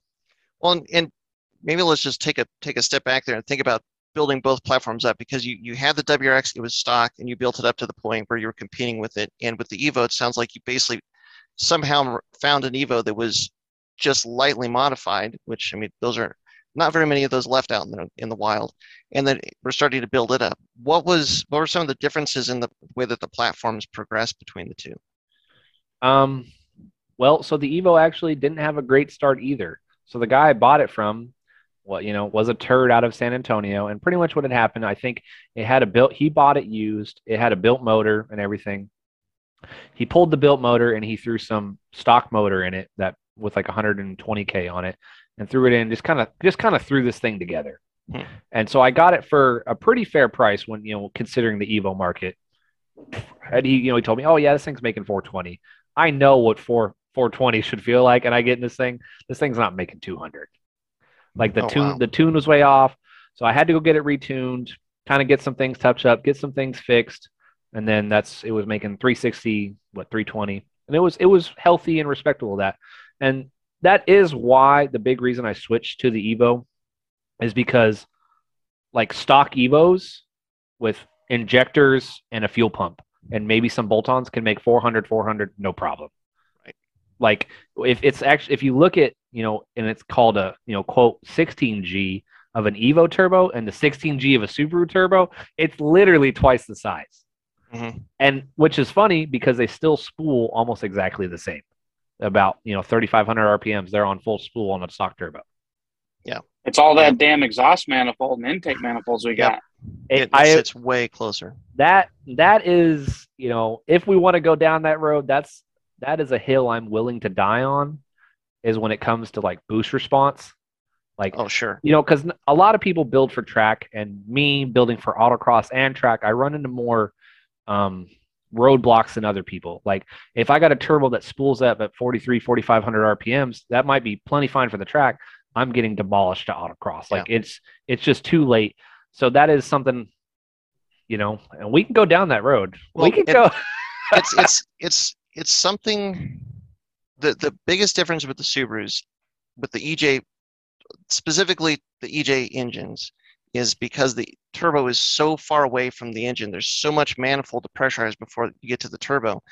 Well, and, and maybe let's just take a take a step back there and think about building both platforms up because you you had the WRX, it was stock, and you built it up to the point where you were competing with it. And with the Evo, it sounds like you basically somehow found an Evo that was just lightly modified, which I mean, those are not very many of those left out in the in the wild. And then we're starting to build it up. What was what were some of the differences in the way that the platforms progressed between the two? Um well, so the Evo actually didn't have a great start either. So the guy I bought it from well, you know, was a turd out of San Antonio. And pretty much what had happened, I think it had a built he bought it used, it had a built motor and everything. He pulled the built motor and he threw some stock motor in it that with like 120k on it and threw it in just kind of just kind of threw this thing together. Hmm. And so I got it for a pretty fair price when you know considering the Evo market. And he you know he told me, "Oh yeah, this thing's making 420." I know what 4 420 should feel like and I get in this thing, this thing's not making 200. Like the Oh, tune wow. the tune was way off. So I had to go get it retuned, kind of get some things touched up, get some things fixed, and then that's it was making 360, what 320, and it was it was healthy and respectable that, and that is why the big reason I switched to the Evo is because like stock Evos with injectors and a fuel pump and maybe some bolt-ons can make 400 400 no problem Right. like if it's actually if you look at you know and it's called a you know quote 16g of an evo turbo and the 16g of a subaru turbo it's literally twice the size Mhm. and which is funny because they still spool almost exactly the same about you know 3500 rpms they're on full spool on a stock turbo Yeah. It's all that damn exhaust manifold and intake manifolds we Yep. got. It- It, I- sits way closer. that that is you know if we want to go down that road that's that is a hill i'm willing to die on is when it comes to like boost response. Like Oh, sure. you know because a lot of people build for track and me building for autocross and track i run into more um roadblocks than other people. Like if i got a turbo that spools up at 43 4500 rpms that might be plenty fine for the track. I'm getting demolished to autocross. Like it's it's just too late. So that is something you know and we can go down that road. We can it- go it's it's it's it's something the the biggest difference with the Subarus with the EJ specifically the EJ engines is because the turbo is so far away from the engine. There's so much manifold to pressurize before you get to the turbo.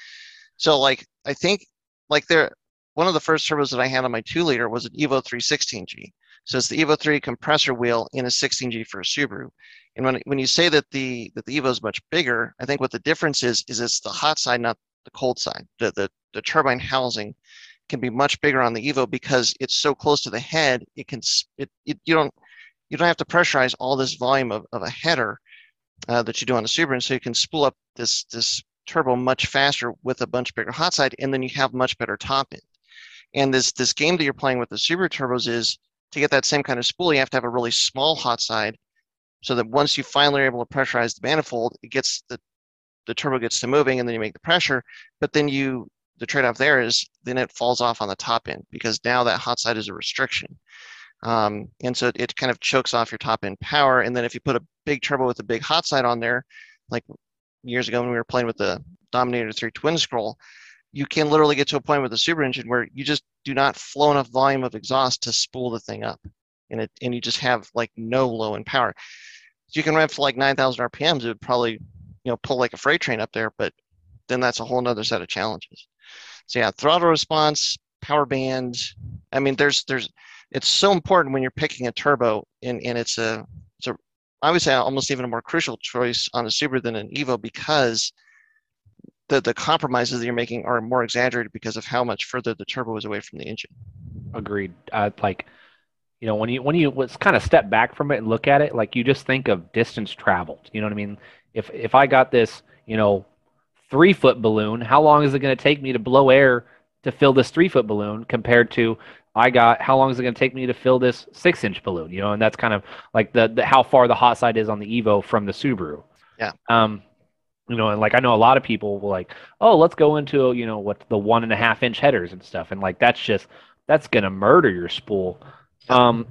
So like I think like there one of the first turbos that I had on my two liter was an Evo 316G. So it's the Evo 3 compressor wheel in a 16G for a Subaru. And when when you say that the that the Evo is much bigger, I think what the difference is is it's the hot side, not the cold side. The the, the turbine housing can be much bigger on the Evo because it's so close to the head. It can it, it you don't you don't have to pressurize all this volume of, of a header uh, that you do on a Subaru, so you can spool up this this turbo much faster with a bunch bigger hot side, and then you have much better top end. And this this game that you're playing with the Subaru turbos is to get that same kind of spool, you have to have a really small hot side, so that once you finally are able to pressurize the manifold, it gets the the turbo gets to moving, and then you make the pressure. But then you the trade-off there is then it falls off on the top end because now that hot side is a restriction. Um, and so it, kind of chokes off your top end power. And then if you put a big turbo with a big hot side on there, like years ago when we were playing with the Dominator 3 twin scroll, you can literally get to a point with the super engine where you just do not flow enough volume of exhaust to spool the thing up. And it and you just have like no low end power. So you can run for like 9,000 RPMs, it would probably, you know, pull like a freight train up there, but then that's a whole nother set of challenges. So yeah, throttle response, power band. I mean, there's there's it's so important when you're picking a turbo, and, and it's a it's a I would say almost even a more crucial choice on a Subaru than an Evo because the the compromises that you're making are more exaggerated because of how much further the turbo is away from the engine. Agreed. Uh, like you know when you when you let's kind of step back from it and look at it like you just think of distance traveled you know what i mean if if i got this you know three foot balloon how long is it going to take me to blow air to fill this three foot balloon compared to I got how long is it going to take me to fill this six inch balloon? You know, and that's kind of like the, the how far the hot side is on the Evo from the Subaru. Yeah. Um, you know, and like I know a lot of people will like, oh, let's go into you know what the one and a half inch headers and stuff, and like that's just that's gonna murder your spool. Um,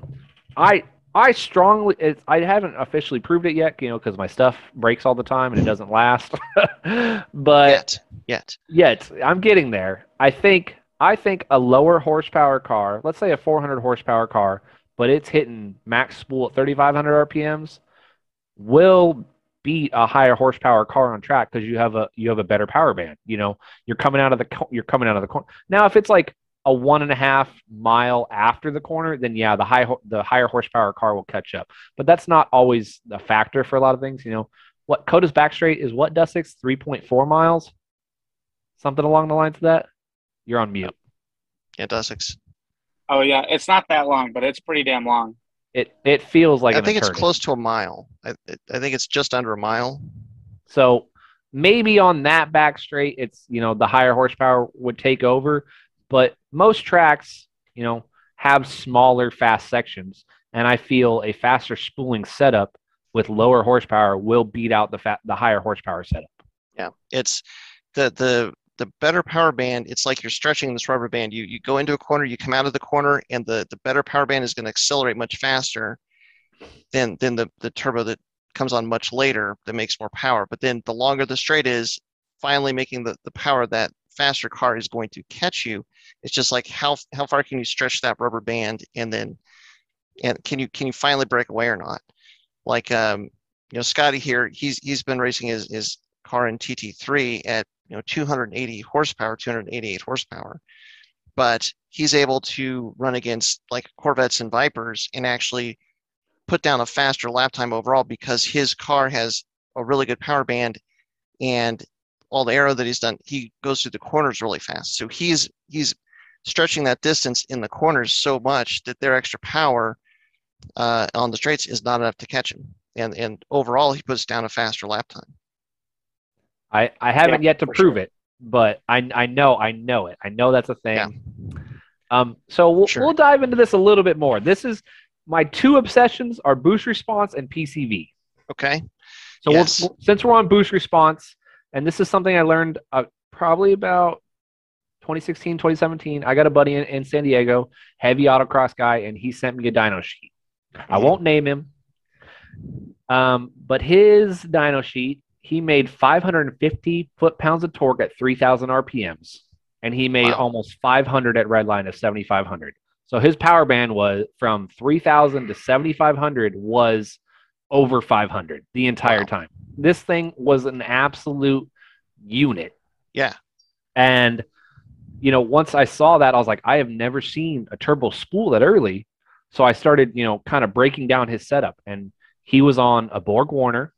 I I strongly it, I haven't officially proved it yet, you know, because my stuff breaks all the time and it doesn't last. but yet, yet, yet, I'm getting there. I think I think a lower horsepower car, let's say a 400 horsepower car, but it's hitting max spool at 3,500 RPMs, will beat a higher horsepower car on track because you have a you have a better power band. You know, you're coming out of the you're coming out of the corner. Now, if it's like a one and a half mile after the corner, then yeah, the high the higher horsepower car will catch up. But that's not always a factor for a lot of things. You know, what COTA's back straight is what Dustix 3.4 miles, something along the lines of that. You're on mute. Yeah, Dustix. Oh yeah, it's not that long, but it's pretty damn long. It it feels like I think eternity. it's close to a mile. I, I think it's just under a mile. So maybe on that back straight, it's you know the higher horsepower would take over, but most tracks you know have smaller fast sections, and I feel a faster spooling setup with lower horsepower will beat out the fa- the higher horsepower setup. Yeah, it's the the the better power band, it's like you're stretching this rubber band. You you go into a corner, you come out of the corner, and the, the better power band is going to accelerate much faster than than the, the turbo that comes on much later that makes more power. But then the longer the straight is, finally making the, the power that faster car is going to catch you. It's just like how how far can you stretch that rubber band and then and can you can you finally break away or not? Like um, you know, Scotty here, he's he's been racing his his car in TT3 at you know 280 horsepower 288 horsepower but he's able to run against like corvettes and vipers and actually put down a faster lap time overall because his car has a really good power band and all the aero that he's done he goes through the corners really fast so he's he's stretching that distance in the corners so much that their extra power uh, on the straights is not enough to catch him and and overall he puts down a faster lap time I, I haven't yeah, yet to prove sure. it, but I, I know I know it. I know that's a thing. Yeah. Um, so we'll, sure. we'll dive into this a little bit more. This is my two obsessions are boost response and PCV. Okay. So yes. we'll, since we're on boost response, and this is something I learned uh, probably about 2016, 2017. I got a buddy in, in San Diego, heavy autocross guy, and he sent me a dyno sheet. I won't name him, um, but his dyno sheet he made 550 foot pounds of torque at 3,000 RPMs, and he made wow. almost 500 at redline of 7,500. So his power band was from 3,000 to 7,500 was over 500 the entire Wow. time. This thing was an absolute unit. Yeah. And you know, once I saw that, I was like, I have never seen a turbo spool that early. So I started, you know, kind of breaking down his setup. And he was on a Borg Warner,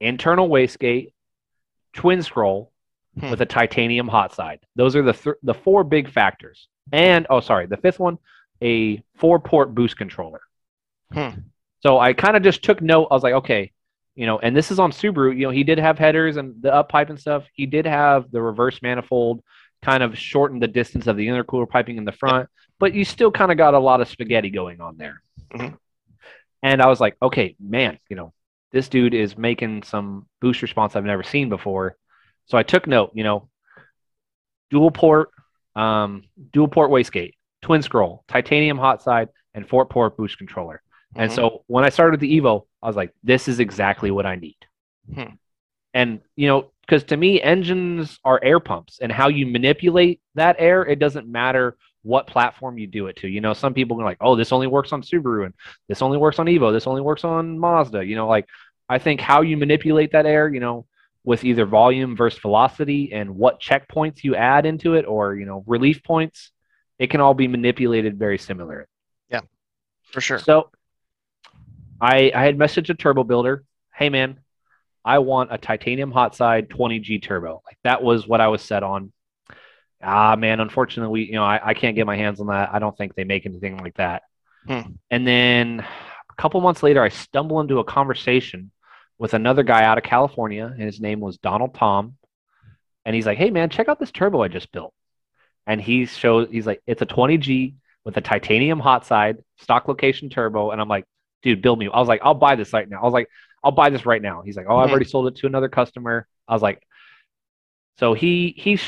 internal wastegate, twin scroll Hmm. with a titanium hot side. Those are the th- the four big factors. And oh, sorry, the fifth one, a four port boost controller. Hmm. So I kind of just took note. I was like, okay, you know, and this is on Subaru. You know, he did have headers and the up pipe and stuff. He did have the reverse manifold, kind of shortened the distance of the intercooler piping in the front, but you still kind of got a lot of spaghetti going on there. Mhm. And I was like, okay, man, you know, this dude is making some boost response I've never seen before. So I took note, you know, dual port, um, dual port wastegate, twin scroll, titanium hot side, and four port boost controller. And Mhm. so when I started the Evo, I was like, this is exactly what I need. Hmm. And, you know, because to me, engines are air pumps and how you manipulate that air, it doesn't matter what platform you do it to. You know, some people are like, oh, this only works on Subaru and this only works on Evo, this only works on Mazda. You know, like I think how you manipulate that air, you know, with either volume versus velocity and what checkpoints you add into it or, you know, relief points, it can all be manipulated very similar. Yeah, for sure. So I I had messaged a turbo builder, hey man, I want a titanium hot side 20G turbo. Like that was what I was set on. Ah man, unfortunately, we you know I, I can't get my hands on that. I don't think they make anything like that. Hmm. And then a couple months later, I stumble into a conversation with another guy out of California, and his name was Donald Tom. And he's like, "Hey man, check out this turbo I just built." And he shows he's like, "It's a 20G with a titanium hot side, stock location turbo." And I'm like, "Dude, build me." I was like, "I'll buy this right now." I was like, "I'll buy this right now." He's like, "Oh, I've already sold it to another customer." I was like, "So he he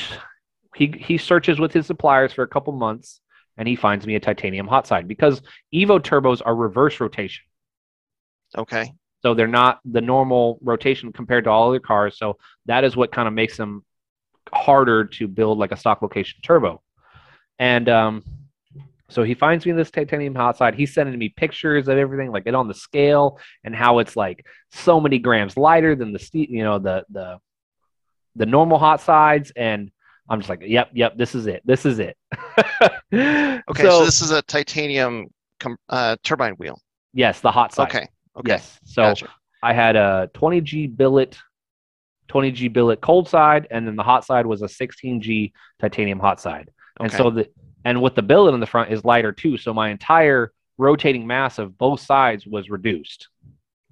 he he searches with his suppliers for a couple months, and he finds me a titanium hot side because Evo turbos are reverse rotation." Okay. So they're not the normal rotation compared to all other cars. So that is what kind of makes them harder to build like a stock location turbo. And um, so he finds me this titanium hot side. He's sending me pictures of everything, like it on the scale and how it's like so many grams lighter than the you know the the the normal hot sides. And I'm just like, yep, yep, this is it. This is it. okay. Okay. So, this is a titanium com- uh, turbine wheel. yes, the hot side. Okay. Okay. Yes. So Gotcha. I had a 20G billet, 20G billet cold side, and then the hot side was a 16G titanium hot side. Okay. And so the and with the billet in the front is lighter too. So my entire rotating mass of both sides was reduced.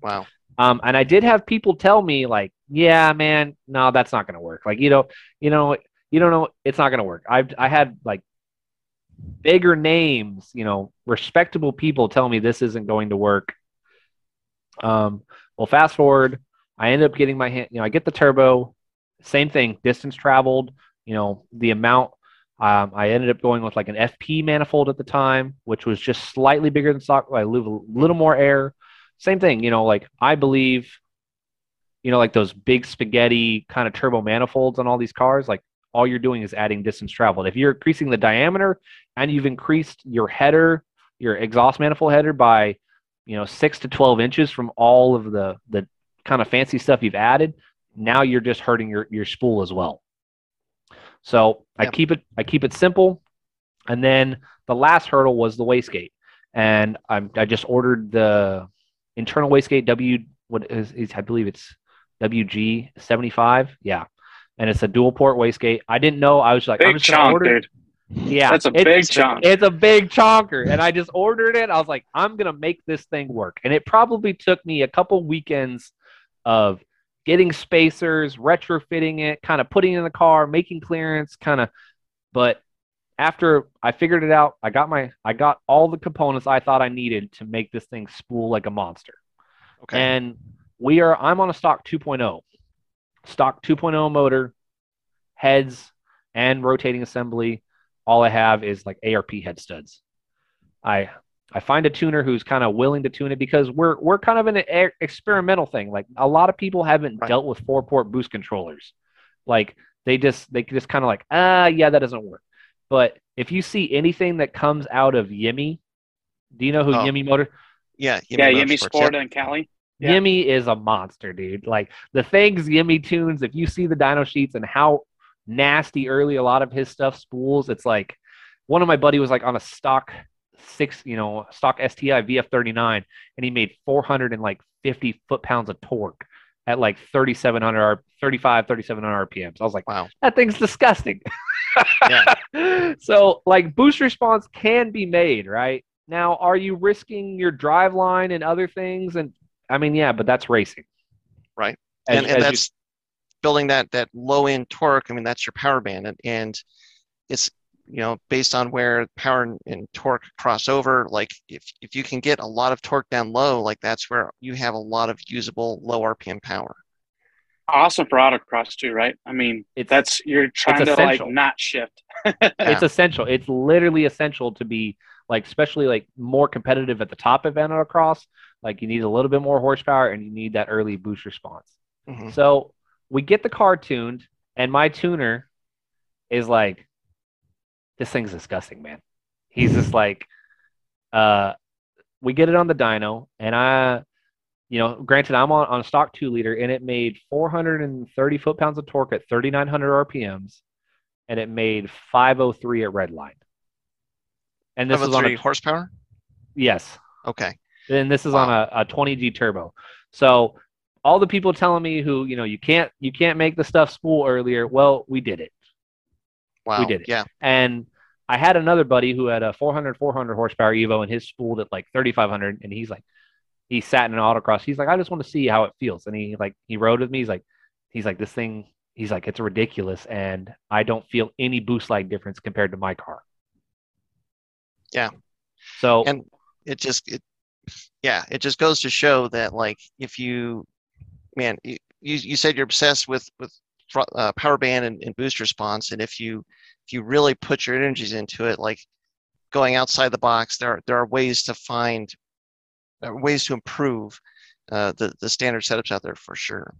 Wow. Um, and I did have people tell me like, yeah, man, no, that's not gonna work. Like, you know, you know, you don't know, it's not gonna work. I've I had like bigger names, you know, respectable people tell me this isn't going to work. Um, well, fast forward, I end up getting my hand, you know, I get the turbo, same thing, distance traveled, you know, the amount. Um, I ended up going with like an FP manifold at the time, which was just slightly bigger than stock. I leave a little more air. Same thing, you know, like I believe, you know, like those big spaghetti kind of turbo manifolds on all these cars, like all you're doing is adding distance traveled. If you're increasing the diameter and you've increased your header, your exhaust manifold header by, you know, six to 12 inches from all of the, the kind of fancy stuff you've added, now you're just hurting your, your spool as well. So I keep it, I keep it simple. And then the last hurdle was the wastegate. And I'm, I just ordered the internal wastegate W, what is, is I believe it's WG 75. Yeah. And it's a dual port wastegate. I didn't know. I was like, I'm Big just gonna chunk, order. dude. Yeah, That's a it's- big chunk. It's a big chonker, and I just ordered it. I was like, I'm gonna make this thing work, and it probably took me a couple weekends of getting spacers, retrofitting it, kind of putting it in the car, making clearance, kind of. But after I figured it out, I got my, I got all the components I thought I needed to make this thing spool like a monster. Okay. And we are, I'm on a stock 2.0, stock 2.0 motor, heads and rotating assembly. All I have is like ARP head studs. I I find a tuner who's kind of willing to tune it because we're we're kind of an e- experimental thing. Like a lot of people haven't Right. dealt with four port boost controllers. Like they just they just kind of like ah yeah that doesn't work. But if you see anything that comes out of Yimmy, do you know who Oh. Yimmy Motor? yeah, yeah, Yimmy Motorsports, Sport yep. and Cali. Yeah. Yimmy is a monster, dude. Like the things Yimmy tunes, if you see the dyno sheets and how nasty early a lot of his stuff spools, it's like one of my buddy was like on a stock six, you know, stock STI VF39, and he made 450 foot pounds of torque at like 3,700 or 35, 3,700 RPMs. I was like, Wow. that thing's disgusting. Yeah. so like boost response can be made, right? Now, are you risking your drive line and other things? And I mean, yeah, but that's racing. Right. As- and, as and you- that's building that that low end torque. I mean, that's your power band, and, and it's you know based on where power and, and torque cross over. Like if if you can get a lot of torque down low, like that's where you have a lot of usable low RPM power. Awesome for autocross too, right? I mean, It's- that's you're trying to essential. like not shift. it's essential. It's literally essential to be like, especially like more competitive at the top of autocross. Like you need a little bit more horsepower and you need that early boost response. Mhm. So we get the car tuned, and my tuner is like, this thing's disgusting, man. He's just like, uh, we get it on the dyno, and I, you know, granted, I'm on, on a stock two liter, and it made 430 foot pounds of torque at 3,900 RPMs, and it made 503 at redline. And this is on a horsepower. yes, Okay. and this is on a, a 20G turbo. So all the people telling me who, you know, you can't you can't make the stuff spool earlier. Well, we did it. Wow. did it. Yeah. And I had another buddy who had a 400 400 horsepower Evo and his spooled at like 3500 and he's like he sat in an autocross. He's like I just want to see how it feels. And he like he rode with me. He's like he's like this thing he's like it's ridiculous and I don't feel any boost like difference compared to my car. Yeah. So and it just it yeah it just goes to show that like if you man you you, you said you're obsessed with with uh, power band and, and boost response and if you if you really put your energies into it like going outside the box there are there are ways to find ways to improve uh, the the standard setups out there for sure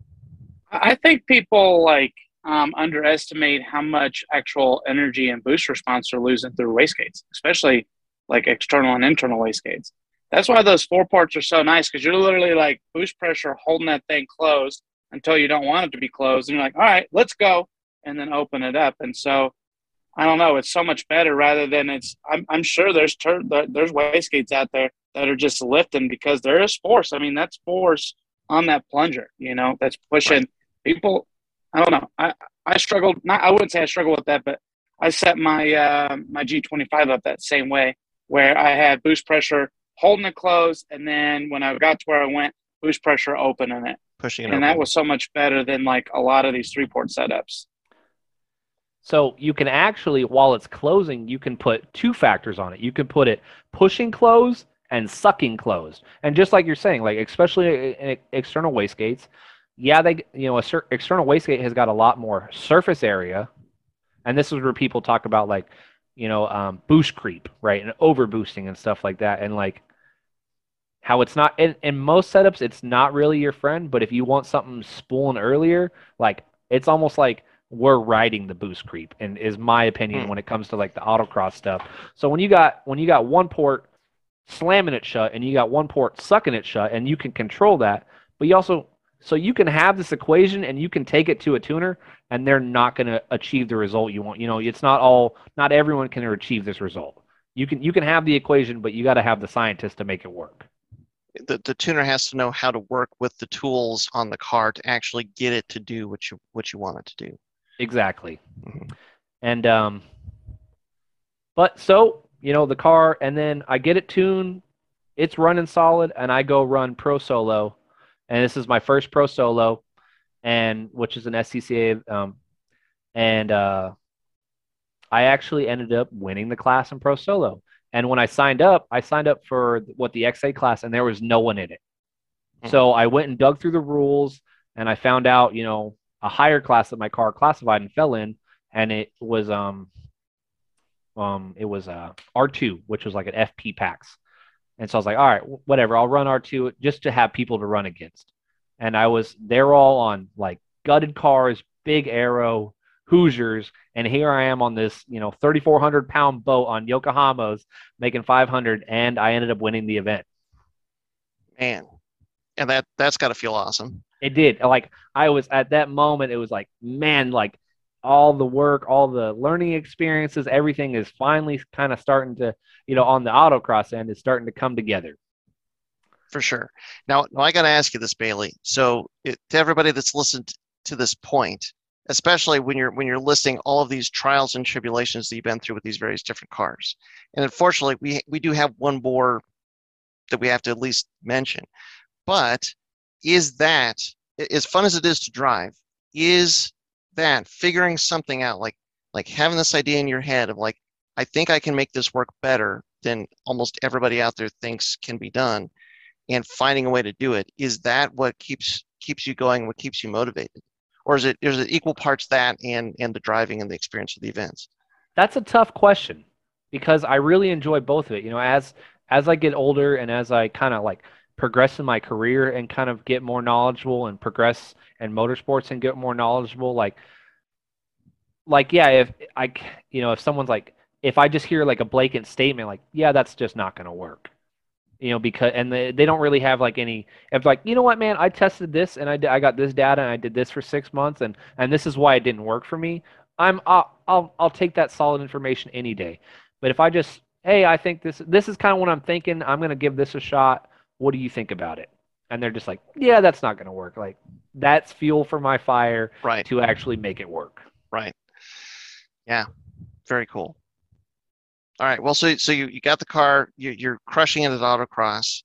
I think people like um, underestimate how much actual energy and boost response they're losing through wastegates, especially like external and internal wastegates. That's why those four parts are so nice because you're literally like boost pressure holding that thing closed until you don't want it to be closed, and you're like, all right, let's go, and then open it up. And so, I don't know, it's so much better rather than it's. I'm, I'm sure there's tur- there- there's wastegates out there that are just lifting because there is force. I mean, that's force on that plunger, you know, that's pushing people. I don't know. I I struggled. Not I wouldn't say I struggled with that, but I set my uh, my G25 up that same way, where I had boost pressure holding it closed, and then when I got to where I went, boost pressure opening it, pushing it and that was so much better than like a lot of these three port setups. So you can actually, while it's closing, you can put two factors on it. You can put it pushing close and sucking closed. And just like you're saying, like especially external wastegates, yeah, they you know a cer- external wastegate has got a lot more surface area, and this is where people talk about like you know um, boost creep, right, and over boosting and stuff like that, and like how it's not in, in most setups it's not really your friend but if you want something spooling earlier like it's almost like we're riding the boost creep and is my opinion Hmm. when it comes to like the autocross stuff. So when you got when you got one port slamming it shut and you got one port sucking it shut and you can control that but you also so you can have this equation and you can take it to a tuner and they're not going to achieve the result you want. You know it's not all not everyone can achieve this result. You can you can have the equation but you got to have the scientist to make it work. The, the tuner has to know how to work with the tools on the car to actually get it to do what you what you want it to do Exactly. Mhm. And um but so, you know, the car and then I get it tuned, it's running solid and I go run pro solo. And this is my first pro solo and which is an SCCA um and uh I actually ended up winning the class in pro solo. And when I signed up, I signed up for what the XA class and there was no one in it. So I went and dug through the rules and I found out, you know, a higher class that my car classified and fell in, and it was um um it was uh R2, which was like an FP packs. And so I was like, all right, whatever, I'll run R2 just to have people to run against. And I was they're all on like gutted cars, big aero, Hoosiers, and here I am on this, you know, 3,400 pound boat on Yokohama's making 500, and I ended up winning the event. Man, and that that's got to feel awesome. It did. Like I was at that moment, it was like, man, like all the work, all the learning experiences, everything is finally kind of starting to, you know, on the autocross end is starting to come together. For sure. Now, I got to ask you this, Bailey. So, it, to everybody that's listened to this point, especially when you're when you're listing all of these trials and tribulations that you've been through with these various different cars, and unfortunately, we we do have one more that we have to at least mention. But is that as fun as it is to drive? Is that figuring something out, like like having this idea in your head of like, I think I can make this work better than almost everybody out there thinks can be done, and finding a way to do it. Is that what keeps keeps you going? What keeps you motivated? Or is it is it equal parts that and and the driving and the experience of the events? That's a tough question because I really enjoy both of it. You know, as as I get older and as I kind of like progress in my career and kind of get more knowledgeable and progress in motorsports and get more knowledgeable, like like yeah, if I you know if someone's like if I just hear like a blatant statement like yeah that's just not going to work you know because and they, they don't really have like any if like you know what man i tested this and i did, i got this data and i did this for six months and and this is why it didn't work for me i'm I'll, I'll i'll take that solid information any day but if i just hey, I think this this is kind of what I'm thinking. I'm going to give this a shot. What do you think about it? And they're just like, yeah, that's not going to work. Like that's fuel for my fire right. to actually make it work. Right. Yeah. Very cool. All right. Well, so so you, you got the car. You, you're crushing it at autocross.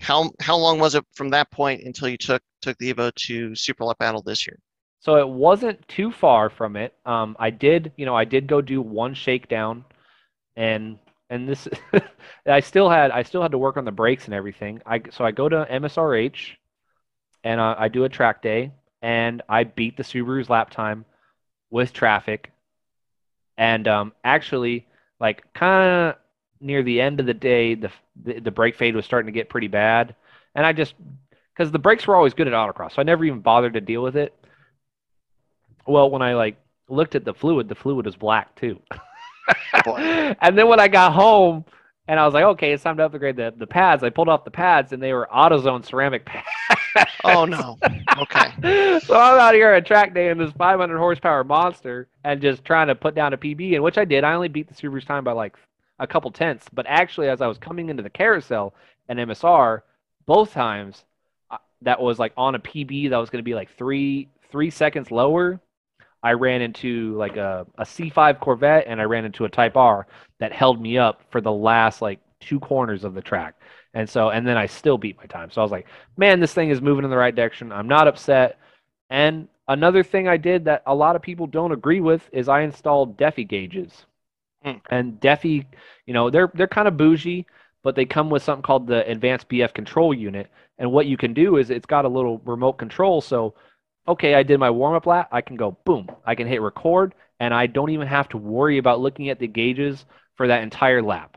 How how long was it from that point until you took took the Evo to Super Lap Battle this year? So it wasn't too far from it. Um, I did, you know, I did go do one shakedown, and and this I still had I still had to work on the brakes and everything. I so I go to MSRH and uh, I do a track day and I beat the Subaru's lap time with traffic. And um, actually, like kind of near the end of the day, the, the the brake fade was starting to get pretty bad, and I just because the brakes were always good at autocross, so I never even bothered to deal with it. Well, when I like looked at the fluid, the fluid was black too. and then when I got home and I was like, okay, it's time to upgrade the, the pads, I pulled off the pads and they were AutoZone ceramic pads. oh no. Okay. so I'm out here at track day in this 500 horsepower monster and just trying to put down a PB, and which I did. I only beat the Subaru's time by like a couple tenths, but actually, as I was coming into the carousel and MSR, both times uh, that was like on a PB that was going to be like three three seconds lower I ran into like a, a C5 Corvette and I ran into a Type R that held me up for the last like two corners of the track. And so, and then I still beat my time. So I was like, man, this thing is moving in the right direction. I'm not upset. And another thing I did that a lot of people don't agree with is I installed Defi gauges. Hmm. And Defi, you know, they're they're kind of bougie, but they come with something called the Advanced BF Control Unit. And what you can do is it's got a little remote control. So okay, I did my warm up lap, I can go boom, I can hit record, and I don't even have to worry about looking at the gauges for that entire lap.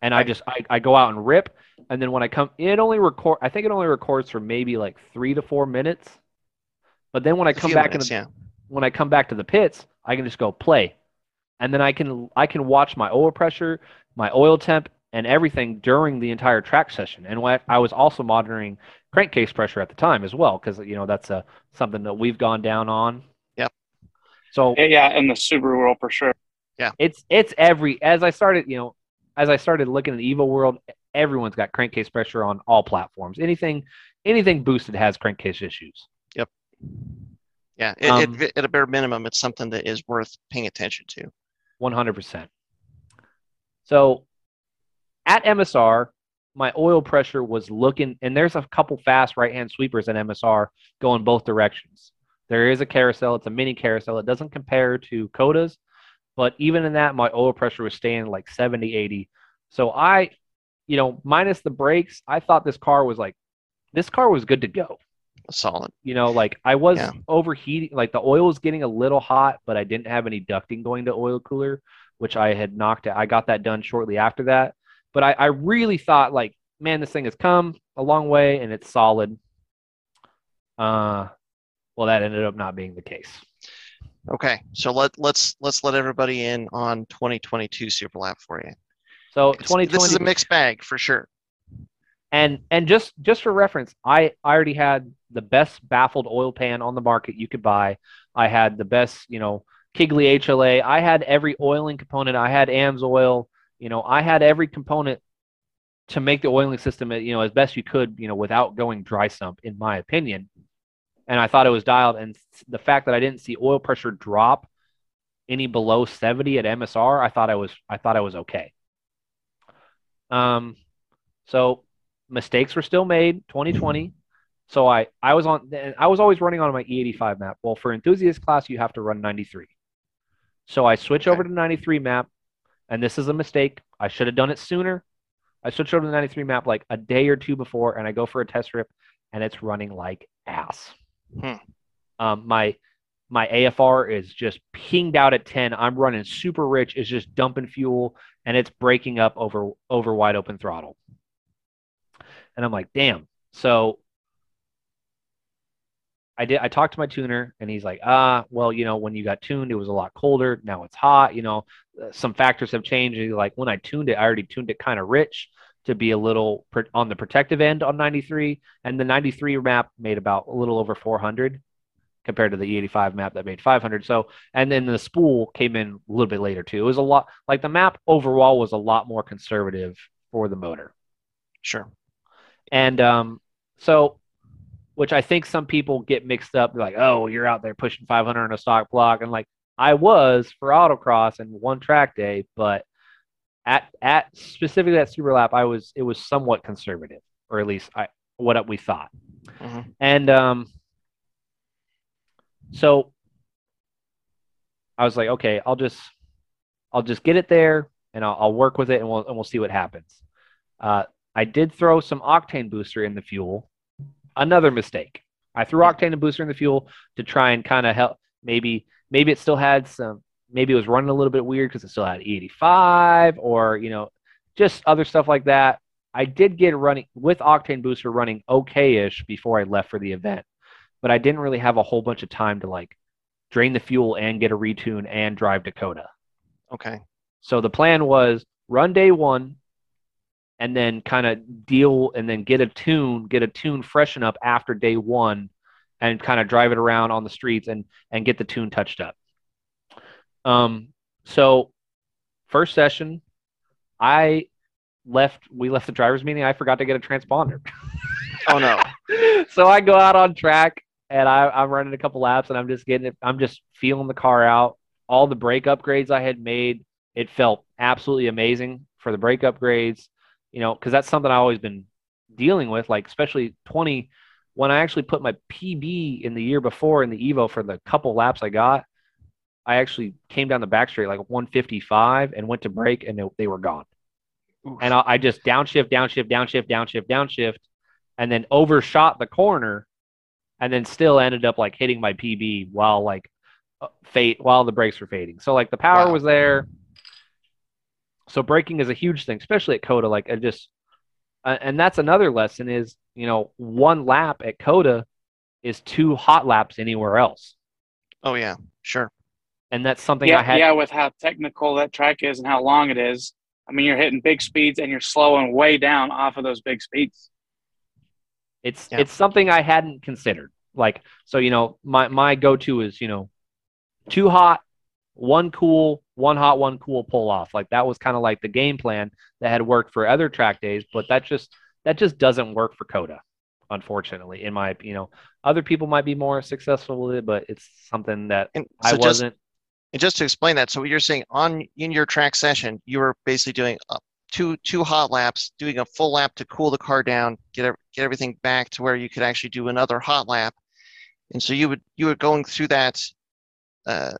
And I just I, I go out and rip, and then when I come, it only record. I think it only records for maybe like three to four minutes. But then when I come back minutes, in, the, yeah. when I come back to the pits, I can just go play, and then I can I can watch my oil pressure, my oil temp, and everything during the entire track session. And what I was also monitoring crankcase pressure at the time as well, because you know that's a something that we've gone down on. Yep. So yeah, in the Subaru world for sure. Yeah. It's it's every as I started, you know, as I started looking at the Evo world, everyone's got crankcase pressure on all platforms. Anything anything boosted has crankcase issues. Yep. Yeah, it, um, it, at a bare minimum, it's something that is worth paying attention to. One hundred percent. So at MSR, my oil pressure was looking, and there's a couple fast right hand sweepers in MSR going both directions. There is a carousel, it's a mini carousel. It doesn't compare to COTA's, but even in that, my oil pressure was staying like 70, 80. So I, you know, minus the brakes, I thought this car was like, this car was good to go. Solid. You know, like I was yeah. overheating, like the oil was getting a little hot, but I didn't have any ducting going to oil cooler, which I had knocked out. I got that done shortly after that. But I, I really thought like, man, this thing has come a long way and it's solid. Uh, well, that ended up not being the case. Okay, so let let's let's let everybody in on 2022 Super Lap for you. So 2020. This is a mixed bag for sure. and and just just for reference, I I already had the best baffled oil pan on the market you could buy. I had the best, you know, Kiggly HLA. I had every oiling component. I had AMSOIL. You know, I had every component to make the oiling system, you know, as best you could, you know, without going dry sump, in my opinion. And I thought it was dialed. And the fact that I didn't see oil pressure drop any below 70 at MSR, I thought I was I thought I was okay. Um, so mistakes were still made 2020 so i i was on i was always running on my e85 map well for enthusiast class you have to run 93 so i switch okay. over to 93 map and this is a mistake. I should have done it sooner. I switched over to the 93 map like a day or two before and i go for a test rip and it's running like ass. Hmm. um, my my afr is just pinged out at 10 i'm running super rich. It's just dumping fuel and it's breaking up over over wide open throttle. And I'm like, damn. So I did. I talked to my tuner, and he's like, ah, well, you know, when you got tuned, it was a lot colder. Now it's hot. You know, uh, some factors have changed. He's like, when I tuned it, I already tuned it kind of rich to be a little on the protective end on 93, and the 93 map made about a little over 400 compared to the E85 map that made 500. So, and then the spool came in a little bit later too. It was a lot like the map overall was a lot more conservative for the motor. Sure. And um, so, which I think some people get mixed up, like, oh, you're out there pushing 500 on a stock block, and like I was for autocross and one track day, but at at specifically that super lap, I was it was somewhat conservative, or at least I what we thought. Mm-hmm. And um, so I was like, okay, I'll just I'll just get it there and I'll, I'll work with it and we'll and we'll see what happens. Uh, I did throw some octane booster in the fuel. Another mistake. I threw octane and booster in the fuel to try and kind of help. Maybe maybe it still had some. Maybe it was running a little bit weird because it still had E85 or you know just other stuff like that. I did get running with octane booster running okay-ish before I left for the event, but I didn't really have a whole bunch of time to like drain the fuel and get a retune and drive Dakota. Okay. So the plan was run day one, and then kind of deal and then get a tune, get a tune freshen up after day one and kind of drive it around on the streets and and get the tune touched up. Um so first session I left we left the drivers meeting I forgot to get a transponder. oh no. so I go out on track and I, I'm running a couple laps and I'm just getting it I'm just feeling the car out. All the brake upgrades I had made, it felt absolutely amazing for the brake upgrades you know, because that's something I've always been dealing with, like especially 20 when I actually put my PB in the year before in the Evo for the couple laps I got, I actually came down the back straight like 155 and went to brake and they, they were gone. Oof. And I, I, just downshift, downshift, downshift, downshift, downshift, and then overshot the corner and then still ended up like hitting my PB while like uh, fade while the brakes were fading. So like the power wow. was there, so braking is a huge thing, especially at COTA. Like I just, and that's another lesson is you know one lap at COTA is two hot laps anywhere else. Oh yeah, sure. And that's something yeah, I had. Yeah, with how technical that track is and how long it is. I mean, you're hitting big speeds and you're slowing way down off of those big speeds. It's yeah. it's something I hadn't considered. Like so, you know, my my go to is you know, too hot, one cool, one hot, one cool pull off. Like that was kind of like the game plan that had worked for other track days, but that just that just doesn't work for COTA, unfortunately. In my you know, other people might be more successful with it, but it's something that so I just, wasn't. And just to explain that, so what you're saying on in your track session, you were basically doing uh, two two hot laps, doing a full lap to cool the car down, get get everything back to where you could actually do another hot lap, and so you would you were going through that. Uh,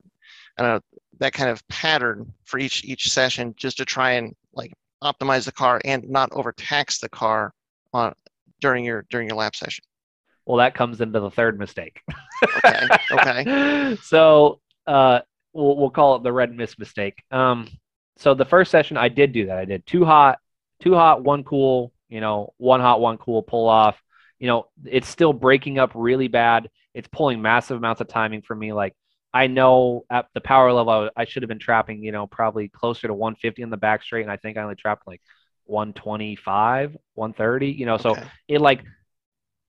I don't know, that kind of pattern for each each session just to try and like optimize the car and not overtax the car on during your during your lap session. Well, that comes into the third mistake. okay. Okay. so uh, we'll we'll call it the red miss mistake. Um, so the first session I did do that. I did two hot, two hot, one cool. You know, one hot, one cool pull off. You know, it's still breaking up really bad. It's pulling massive amounts of timing for me. Like I know at the power level, I should have been trapping, you know, probably closer to 150 in the back straight, and I think I only trapped like 125, 130. You know, so Okay. it like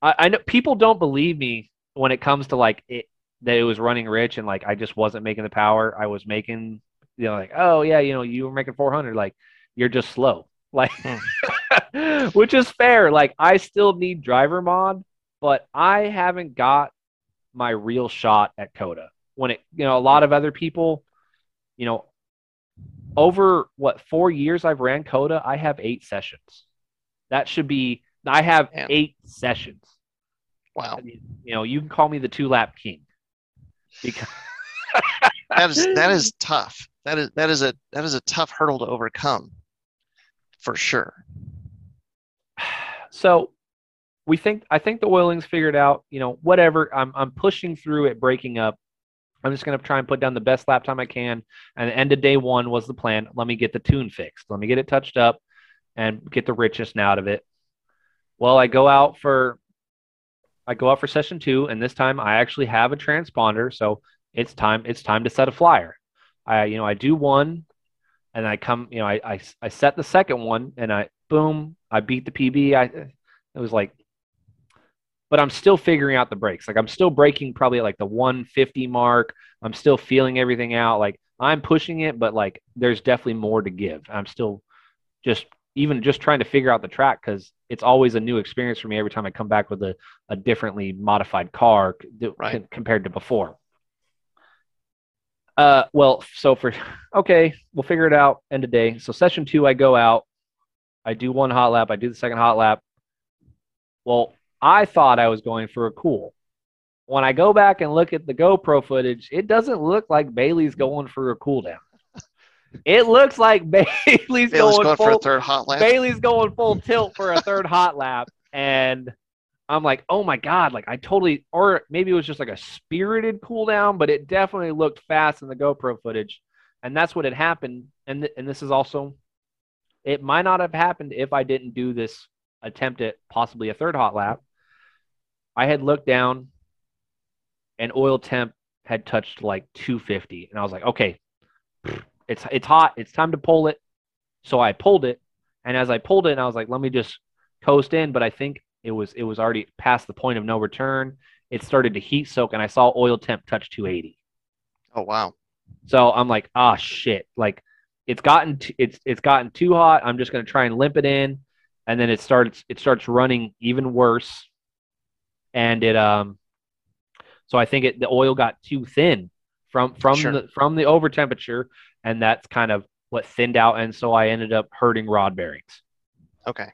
I, I know people don't believe me when it comes to like it that it was running rich and like I just wasn't making the power I was making. You know, like oh yeah, you know you were making 400. Like you're just slow. Like, hmm. which is fair. Like I still need driver mod, but I haven't got my real shot at COTA. When it, you know, a lot of other people, you know, over what four years I've ran COTA, I have eight sessions. That should be. I have Man. eight sessions. Wow. I mean, you know, you can call me the two lap king because That is that is tough. That is that is a that is a tough hurdle to overcome. For sure. so we think I think the oiling's figured out. You know, whatever. I'm I'm pushing through it, breaking up. I'm just gonna try and put down the best lap time I can. And the end of day one was the plan. Let me get the tune fixed. Let me get it touched up, and get the richness out of it. Well, I go out for I go out for session two, and this time I actually have a transponder, so it's time it's time to set a flyer. I you know I do one, and I come you know I I, I set the second one, and I boom I beat the PB. I it was like, but I'm still figuring out the brakes. Like I'm still braking probably at like the 150 mark. I'm still feeling everything out. Like I'm pushing it, but like there's definitely more to give. I'm still just even just trying to figure out the track because it's always a new experience for me every time I come back with a, a differently modified car Right. c- compared to before. Uh, well, so for okay, we'll figure it out end of day. So session two, I go out, I do one hot lap, I do the second hot lap. Well, I thought I was going for a cool. When I go back and look at the GoPro footage, it doesn't look like Bailey's going for a cool down. It looks like Bailey's Bailey's going, going for a full, third hot lap. Bailey's going full tilt for a third hot lap. And I'm like, oh my God, like I totally, or maybe it was just like a spirited cool down, but it definitely looked fast in the GoPro footage. And that's what had happened. And, th- and this is also, it might not have happened if I didn't do this attempt at possibly a third hot lap. I had looked down and oil temp had touched like 250. And I was like, okay, it's, it's hot. It's time to pull it. So I pulled it. And as I pulled it, and I was like, let me just coast in. But I think it was it was already past the point of no return. It started to heat soak, and I saw oil temp touch 280. Oh wow. So I'm like, ah, shit. Like it's gotten t- it's it's gotten too hot. I'm just gonna try and limp it in, and then it starts it starts running even worse, and it um. So I think it the oil got too thin from from Sure. the from the over temperature, and that's kind of what thinned out, and so I ended up hurting rod bearings. Okay.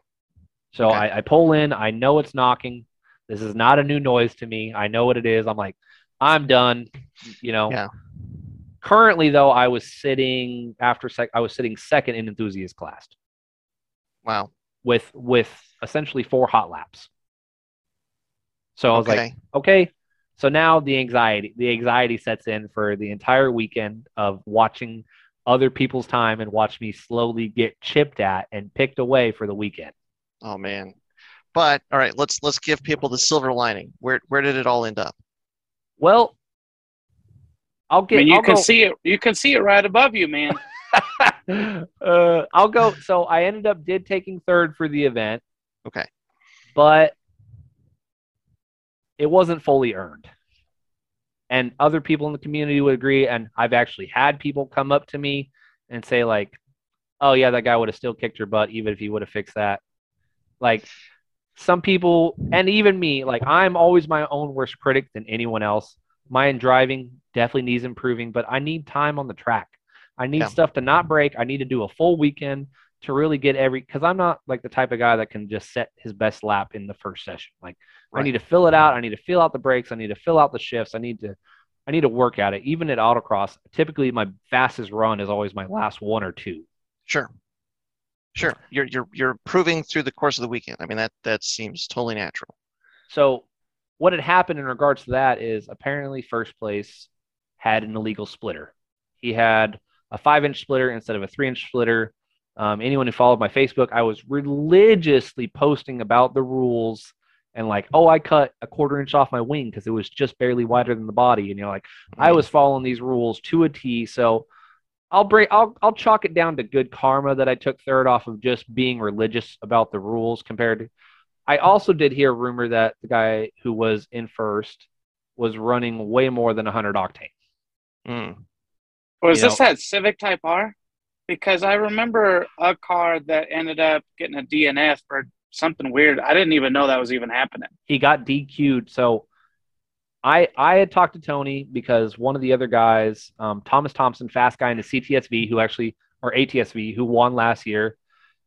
So Okay. I, I pull in. I know it's knocking. This is not a new noise to me. I know what it is. I'm like, I'm done. You know. Yeah. Currently, though, I was sitting after sec. I was sitting second in enthusiast class Wow. with with essentially four hot laps. So I was like, Okay. okay. So now the anxiety, the anxiety sets in for the entire weekend of watching other people's time and watch me slowly get chipped at and picked away for the weekend. Oh man. But all right, let's let's give people the silver lining. Where where did it all end up? Well, I'll I get. mean, you I'll can go, see it. You can see it right above you, man. uh, I'll go. So I ended up did taking third for the event, Okay. but it wasn't fully earned. And other people in the community would agree. And I've actually had people come up to me and say, like, oh, yeah, that guy would have still kicked your butt even if he would have fixed that. Like, some people, and even me, like, I'm always my own worst critic than anyone else. My driving definitely needs improving, but I need time on the track. I need Yeah. stuff to not break. I need to do a full weekend to really get every because I'm not like the type of guy that can just set his best lap in the first session. Like I need to fill it out. I need to fill out the brakes. I need to fill out the shifts. I need to I need to work at it. Even at autocross, typically my fastest run is always my last one or two. Sure. Sure. You're you're you're improving through the course of the weekend. I mean that that seems totally natural. So what had happened in regards to that is apparently first place had an illegal splitter. He had a five inch splitter instead of a three inch splitter. Um, anyone who followed my Facebook, I was religiously posting about the rules and like, oh, I cut a quarter inch off my wing because it was just barely wider than the body. And you're like, I was following these rules to a T. So I'll bring I'll I'll chalk it down to good karma that I took third off of just being religious about the rules compared to I also did hear a rumor that the guy who was in first was running way more than 100 octane. Mm. Was You this that Civic Type R? Because I remember a car that ended up getting a DNF or something weird. I didn't even know that was even happening. He got DQ'd. So I I had talked to Tony because one of the other guys, um, Thomas Thompson, fast guy in the CTSV, who actually or ATSV, who won last year,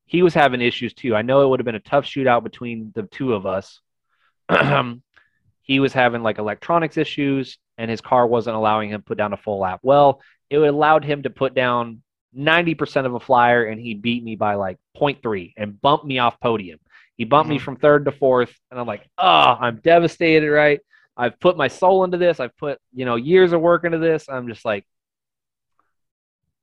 he was having issues too. I know it would have been a tough shootout between the two of us. he was having like electronics issues, and his car wasn't allowing him to put down a full lap. Well, it allowed him to put down 90% of a flyer, and he beat me by like 0.3 and bumped me off podium. He bumped me Mhm. from third to fourth, and I'm like, oh, I'm devastated, right? I've put my soul into this. I've put, you know, years of work into this. I'm just like,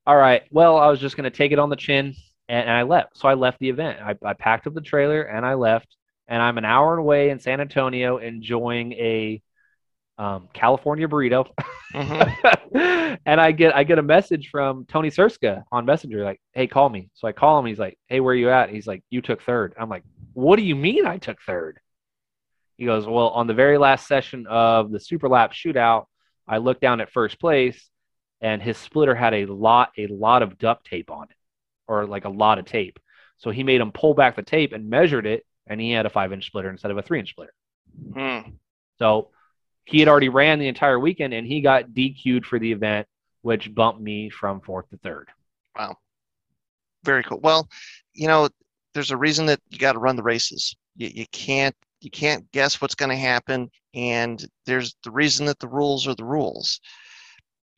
all right, well, I was just going to take it on the chin and, and I left. So I left the event. I, I packed up the trailer and I left. And I'm an hour away in San Antonio enjoying a um, California burrito. Mhm. and I get I get a message from Tony Serska on Messenger, like, hey, call me. So I call him. He's like, hey, where are you at? He's like, you took third. I'm like, what do you mean I took third? He goes, well, on the very last session of the super lap shootout, I looked down at first place, and his splitter had a lot a lot of duct tape on it, or like a lot of tape. So he made him pull back the tape and measured it, and he had a five inch splitter instead of a three inch splitter. Mm. So he had already ran the entire weekend and he got DQ'd for the event, which bumped me from fourth to third. Wow. Very cool. Well, you know, there's a reason that you got to run the races. You, you can't you can't guess what's going to happen, and there's the reason that the rules are the rules.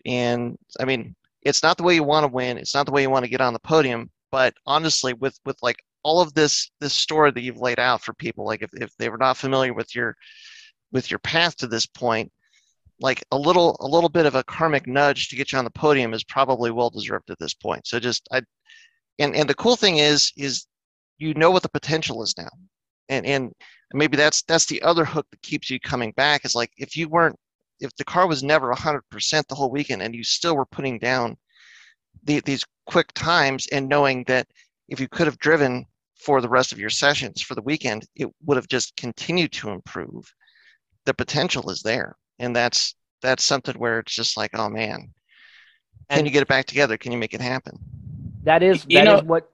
And I mean, it's not the way you want to win. It's not the way you want to get on the podium. But honestly, with with like all of this this story that you've laid out for people, like if, if they were not familiar with your with your path to this point, like a little a little bit of a karmic nudge to get you on the podium is probably well deserved at this point. So just I and and the cool thing is is you know what the potential is now. And and maybe that's that's the other hook that keeps you coming back is like if you weren't if the car was never 100% the whole weekend and you still were putting down the, these quick times and knowing that if you could have driven for the rest of your sessions for the weekend it would have just continued to improve the potential is there and that's that's something where it's just like oh man can And- you get it back together can you make it happen That is You that is know- what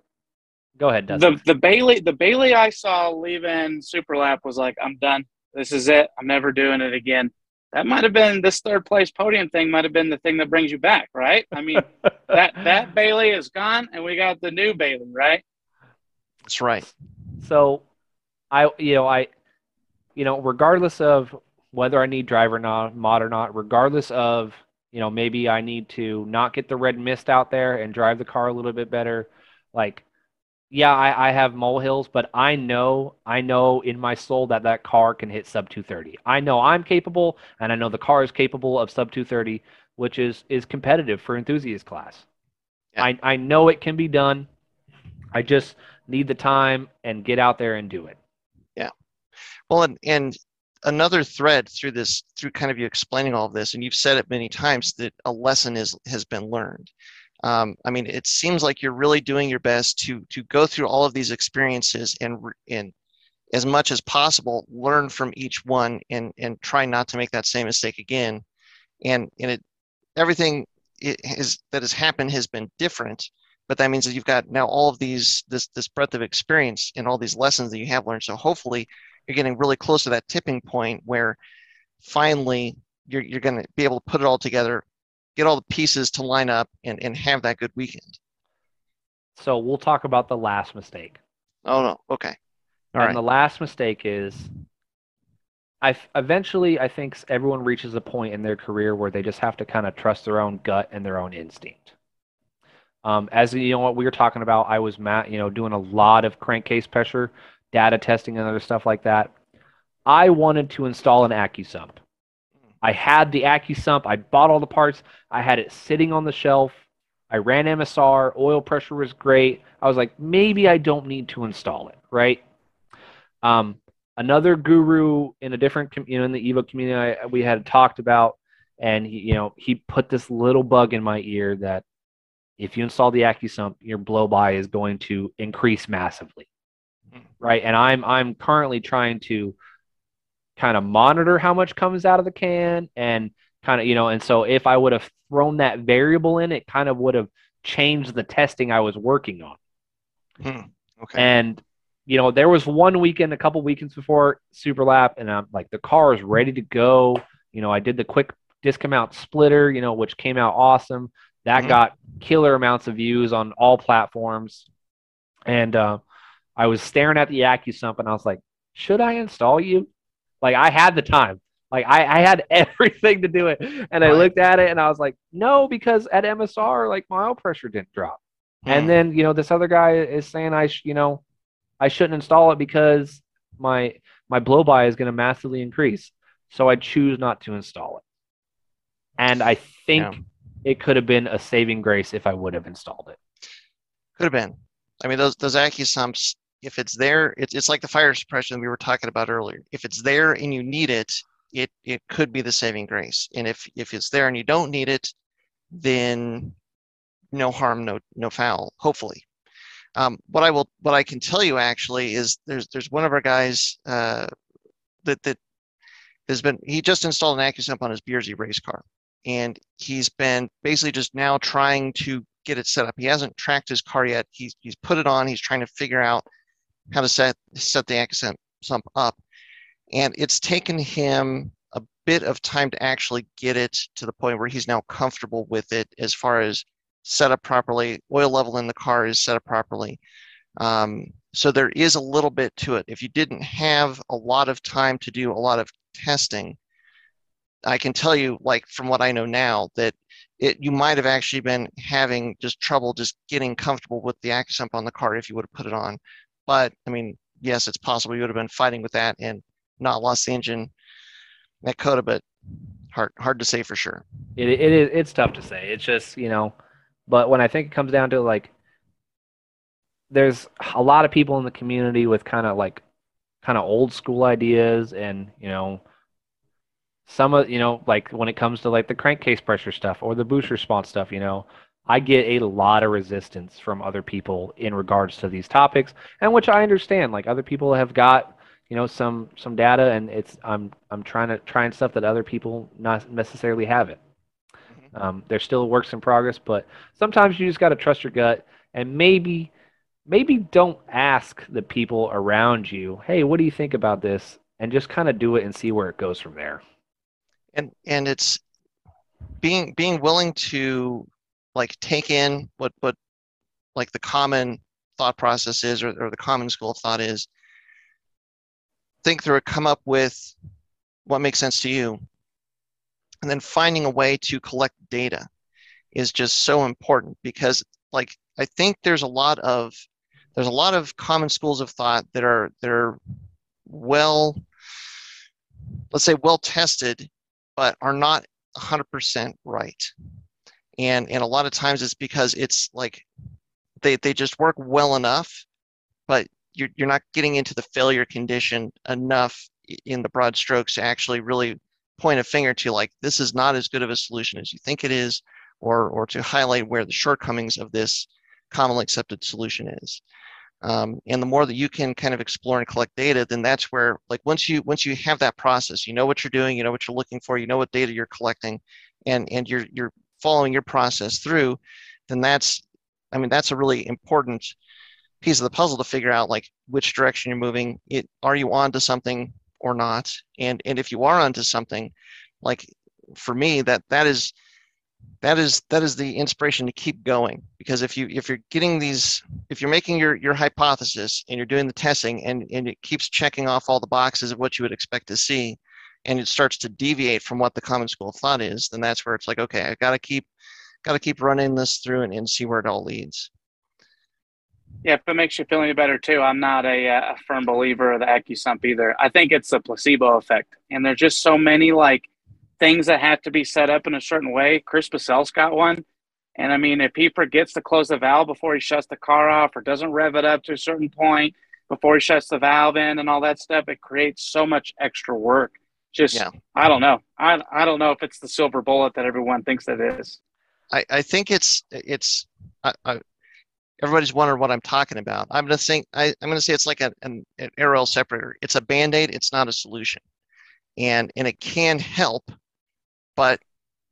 go ahead, Dustin. The the Bailey the Bailey I saw leaving Super Lap was like, I'm done. This is it. I'm never doing it again. That might have been this third place podium thing might have been the thing that brings you back, right? I mean, that that Bailey is gone and we got the new Bailey, right? that's right So I you know, I you know, regardless of whether I need driver not mod or not, regardless of, you know, maybe I need to not get the red mist out there and drive the car a little bit better. Like yeah, I, I have molehills, but I know, I know in my soul that that car can hit sub 230. I know I'm capable, and I know the car is capable of sub 230, which is is competitive for enthusiast class. Yeah. I I know it can be done. I just need the time and get out there and do it. Well, and, and another thread through this, through kind of you explaining all of this, and you've said it many times that a lesson is has been learned. Um, I mean, it seems like you're really doing your best to to go through all of these experiences and and as much as possible learn from each one and and try not to make that same mistake again. And and it everything i- is that has happened has been different, but that means that you've got now all of these this this breadth of experience and all these lessons that you have learned. So hopefully you're getting really close to that tipping point where finally you're, you're going to be able to put it all together, get all the pieces to line up and, and have that good weekend. So we'll talk about the last mistake. Oh, no. Okay. All and right. the last mistake is I eventually I think everyone reaches a point in their career where they just have to kind of trust their own gut and their own instinct. Um, as you know what we were talking about, I was Matt, you know, doing a lot of crankcase pressure, data testing, and other stuff like that. I wanted to install an AccuSump. I had the AccuSump. I bought all the parts. I had it sitting on the shelf. I ran MSR. Oil pressure was great. I was like, maybe I don't need to install it, right? Um, another guru in a different, you know, in the Evo community, I, we had talked about, and he, you know, he put this little bug in my ear that if you install the AccuSump, your blow by is going to increase massively. Hmm. Right. And I'm I'm currently trying to kind of monitor how much comes out of the can and kind of, you know, and so if I would have thrown that variable in, it kind of would have changed the testing I was working on. Hmm. Okay. And you know, there was one weekend, a couple weekends before Super Lap, and I'm like, the car is ready to go. You know, I did the quick disc mount splitter, you know, which came out awesome. That Mhm. got killer amounts of views on all platforms. And uh, I was staring at the AccuSump, and I was like, should I install you? Like, I had the time. Like I, I had everything to do it, and I looked at it, and I was like, no, because at MSR, like my oil pressure didn't drop. Hmm. And then you know this other guy is saying I, sh- you know, I shouldn't install it because my my blow by is going to massively increase. So I choose not to install it. And I think Yeah. it could have been a saving grace if I would have installed it. Could have been. I mean, those those AccuSumps, if it's there, it's it's like the fire suppression we were talking about earlier. If it's there and you need it, it it could be the saving grace. And if if it's there and you don't need it, then no harm, no no foul. Hopefully. Um, what I will, what I can tell you actually is there's there's one of our guys uh, that that has been he just installed an AccuSump on his BRZ race car, and he's been basically just now trying to get it set up. He hasn't tracked his car yet. He's he's put it on. He's trying to figure out how to set set the accent sump up, and it's taken him a bit of time to actually get it to the point where he's now comfortable with it as far as set up properly. Oil level in the car is set up properly. Um, so there is a little bit to it. If you didn't have a lot of time to do a lot of testing, I can tell you, like from what I know now, that it you might have actually been having just trouble just getting comfortable with the AccuSump on the car if you would have put it on. But I mean, yes, it's possible you would have been fighting with that and not lost the engine that could have, but hard hard to say for sure. It, it is it's tough to say. It's just you know, but when I think it comes down to like, there's a lot of people in the community with kind of like, kind of old school ideas, and you know, some of you know like when it comes to like the crankcase pressure stuff or the boost response stuff, you know, I get a lot of resistance from other people in regards to these topics, and which I understand. Like other people have got you know some some data, and it's I'm I'm trying to trying stuff that other people not necessarily have it. Um, they're still works in progress, but sometimes you just got to trust your gut and maybe maybe don't ask the people around you, "Hey, what do you think about this?" and just kind of do it and see where it goes from there. and and it's being being willing to like take in what what like the common thought process is or, or the common school of thought is think through it come up with what makes sense to you and then finding a way to collect data is just so important because like i think there's a lot of there's a lot of common schools of thought that are that are well let's say well tested but are not 100% right. And and a lot of times it's because it's like they they just work well enough, but you're you're not getting into the failure condition enough in the broad strokes to actually really point a finger to like this is not as good of a solution as you think it is, or or to highlight where the shortcomings of this commonly accepted solution is. Um, and the more that you can kind of explore and collect data, then that's where like once you once you have that process, you know what you're doing, you know what you're looking for, you know what data you're collecting, and and you're you're following your process through, then that's I mean that's a really important piece of the puzzle to figure out like which direction you're moving. It are you onto something or not? And and if you are onto something, like for me that that is that is that is the inspiration to keep going because if you if you're getting these if you're making your your hypothesis and you're doing the testing and and it keeps checking off all the boxes of what you would expect to see and it starts to deviate from what the common school of thought is then that's where it's like okay i gotta keep gotta keep running this through and, and see where it all leads Yeah, if it makes you feel any better too, I'm not a, uh, a firm believer of the AccuSump either. I think it's a placebo effect, and there's just so many like things that have to be set up in a certain way. Chris Basel's got one, and I mean, if he forgets to close the valve before he shuts the car off, or doesn't rev it up to a certain point before he shuts the valve in, and all that stuff, it creates so much extra work. Just Yeah. I don't know. I I don't know if it's the silver bullet that everyone thinks it is. I, I think it's it's I, I, everybody's wondering what I'm talking about. I'm gonna think I, am gonna say it's like a, an, an air oil separator. It's a band-aid. It's not a solution, and and it can help, but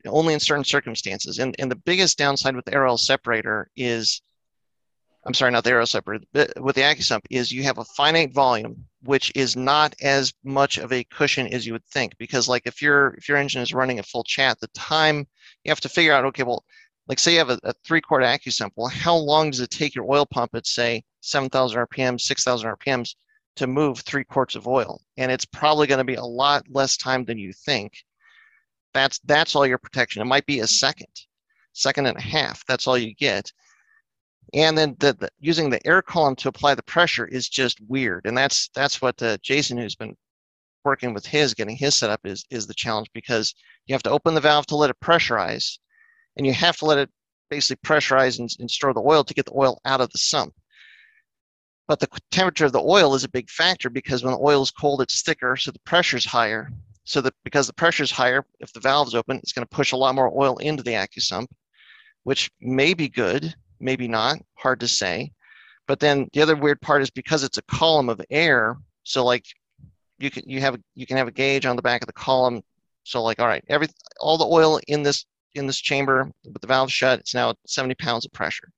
only in certain circumstances. And and the biggest downside with the air separator is, I'm sorry, not the oil separator. With the AccuSump is you have a finite volume, which is not as much of a cushion as you would think. Because like if your if your engine is running at full chat, the time you have to figure out, okay, well, like say you have a, a three quart AccuSump, well, how long does it take your oil pump at say 7,000 RPMs, 6,000 RPMs to move three quarts of oil? And it's probably going to be a lot less time than you think. That's that's all your protection. It might be a second, second and a half. That's all you get. And then the, the using the air column to apply the pressure is just weird. And that's that's what uh, Jason, who's been working with his, getting his set up, is is the challenge because you have to open the valve to let it pressurize and you have to let it basically pressurize and, and store the oil to get the oil out of the sump. But the temperature of the oil is a big factor because when the oil is cold, it's thicker, so the pressure is higher. So that because the pressure is higher, if the valve is open, it's going to push a lot more oil into the AccuSump, which may be good, maybe not, hard to say. But then the other weird part is because it's a column of air, so like you can you have you can have a gauge on the back of the column. So like all right, every all the oil in this in this chamber with the valve shut, it's now 70 pounds of pressure.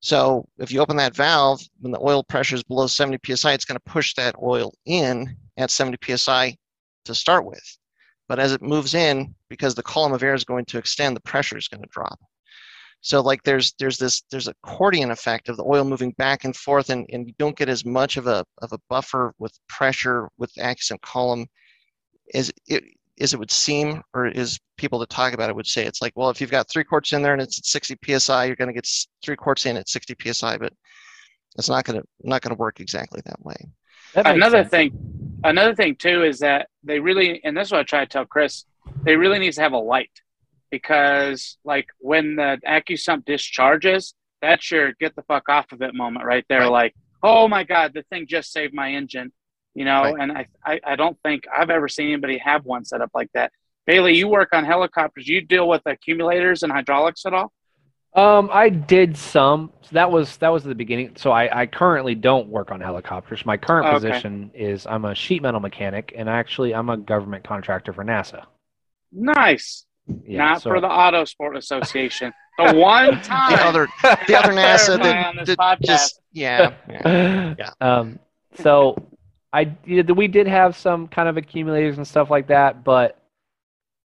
So if you open that valve, when the oil pressure is below 70 psi, it's going to push that oil in at 70 psi to start with. But as it moves in, because the column of air is going to extend, the pressure is going to drop. So like there's there's this there's accordion effect of the oil moving back and forth, and, and you don't get as much of a of a buffer with pressure with the AccuSump column as it as it would seem, or as people that talk about it would say, it's like, well, if you've got three quarts in there and it's at 60 psi, you're going to get three quarts in at 60 psi, but it's not going to not going to work exactly that way. That another sense. thing, another thing too is that they really, and this is what I try to tell Chris, they really need to have a light because, like, when the AccuSump discharges, that's your get the fuck off of it moment right there. Right. Like, oh my god, the thing just saved my engine you know, right. and I, I, I don't think I've ever seen anybody have one set up like that. Bailey, you work on helicopters. You deal with accumulators and hydraulics at all? Um, I did some. So that was that was the beginning. So I, I currently don't work on helicopters. My current okay. position is I'm a sheet metal mechanic, and actually I'm a government contractor for NASA. Nice. Yeah, Not so, for the Auto Sport Association. the one time the other the other NASA that, that just yeah yeah. yeah. Um, so I we did have some kind of accumulators and stuff like that, but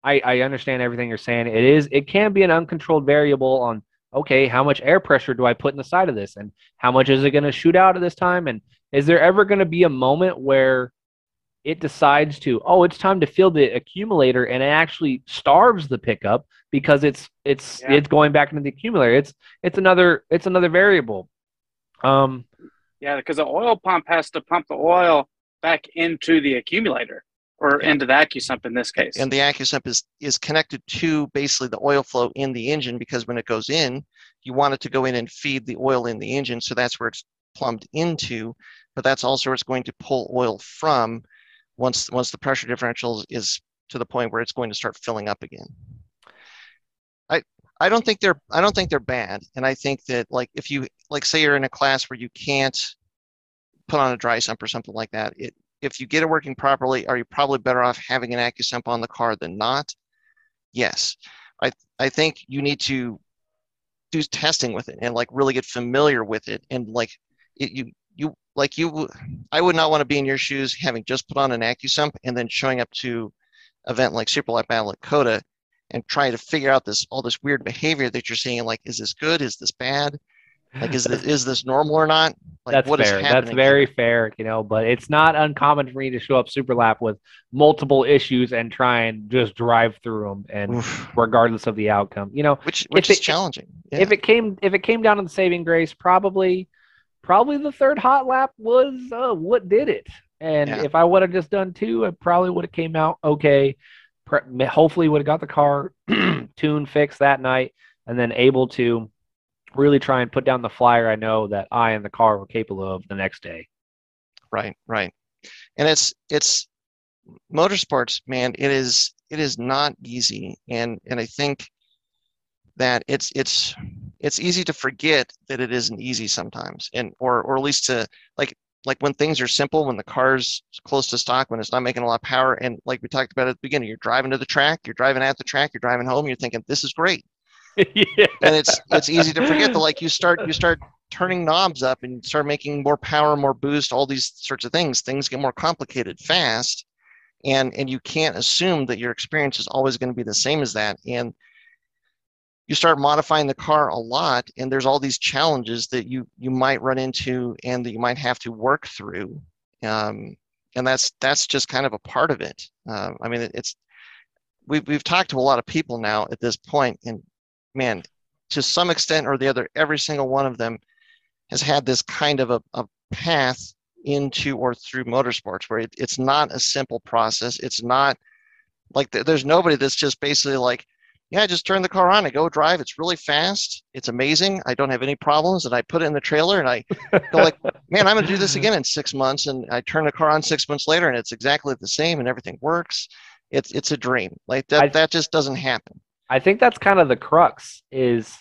I, I understand everything you're saying. It is it can be an uncontrolled variable on okay, how much air pressure do I put in the side of this, and how much is it going to shoot out at this time, and is there ever going to be a moment where it decides to oh it's time to fill the accumulator and it actually starves the pickup because it's it's yeah. it's going back into the accumulator it's it's another it's another variable um yeah because the oil pump has to pump the oil back into the accumulator or yeah. into the AccuSump in this case. And the AccuSump is is connected to basically the oil flow in the engine because when it goes in, you want it to go in and feed the oil in the engine. So that's where it's plumbed into, but that's also where it's going to pull oil from once once the pressure differential is to the point where it's going to start filling up again. I I don't think they're I don't think they're bad. And I think that like if you like say you're in a class where you can't put on a dry sump or something like that. It, if you get it working properly, are you probably better off having an AccuSump on the car than not? Yes. I, I think you need to do testing with it and like really get familiar with it and like it, you you like you I would not want to be in your shoes having just put on an AccuSump and then showing up to event like Super Lap Battle at COTA and trying to figure out this all this weird behavior that you're seeing like is this good is this bad like, is this, is this normal or not? Like, That's fair. That's very here? fair, you know. But it's not uncommon for me to show up super lap with multiple issues and try and just drive through them, and Oof. regardless of the outcome, you know, which which is it, challenging. Yeah. If it came if it came down to the saving grace, probably probably the third hot lap was uh, what did it. And yeah. if I would have just done two, I probably would have came out okay. Hopefully, would have got the car tuned fixed that night, and then able to really try and put down the flyer I know that I and the car were capable of the next day. Right, right. And it's it's motorsports, man, it is it is not easy. And and I think that it's it's it's easy to forget that it isn't easy sometimes, and or or at least to like like when things are simple, when the car's close to stock, when it's not making a lot of power, and like we talked about at the beginning, you're driving to the track, you're driving at the track, you're driving home, you're thinking this is great, yeah. and it's it's easy to forget that like you start you start turning knobs up and start making more power, more boost, all these sorts of things. Things get more complicated fast, and and you can't assume that your experience is always going to be the same as that. And you start modifying the car a lot, and there's all these challenges that you you might run into and that you might have to work through. Um, and that's that's just kind of a part of it. Uh, I mean, it's we've we've talked to a lot of people now at this point, and man, to some extent or the other, every single one of them has had this kind of a, a path into or through motorsports where it, it's not a simple process. It's not like th- there's nobody that's just basically like, yeah, just turn the car on and go drive. It's really fast. It's amazing. I don't have any problems. And I put it in the trailer and I go like, man, I'm going to do this again in six months. And I turn the car on six months later and it's exactly the same and everything works. It's, it's a dream. Like that, I- that just doesn't happen. I think that's kind of the crux is,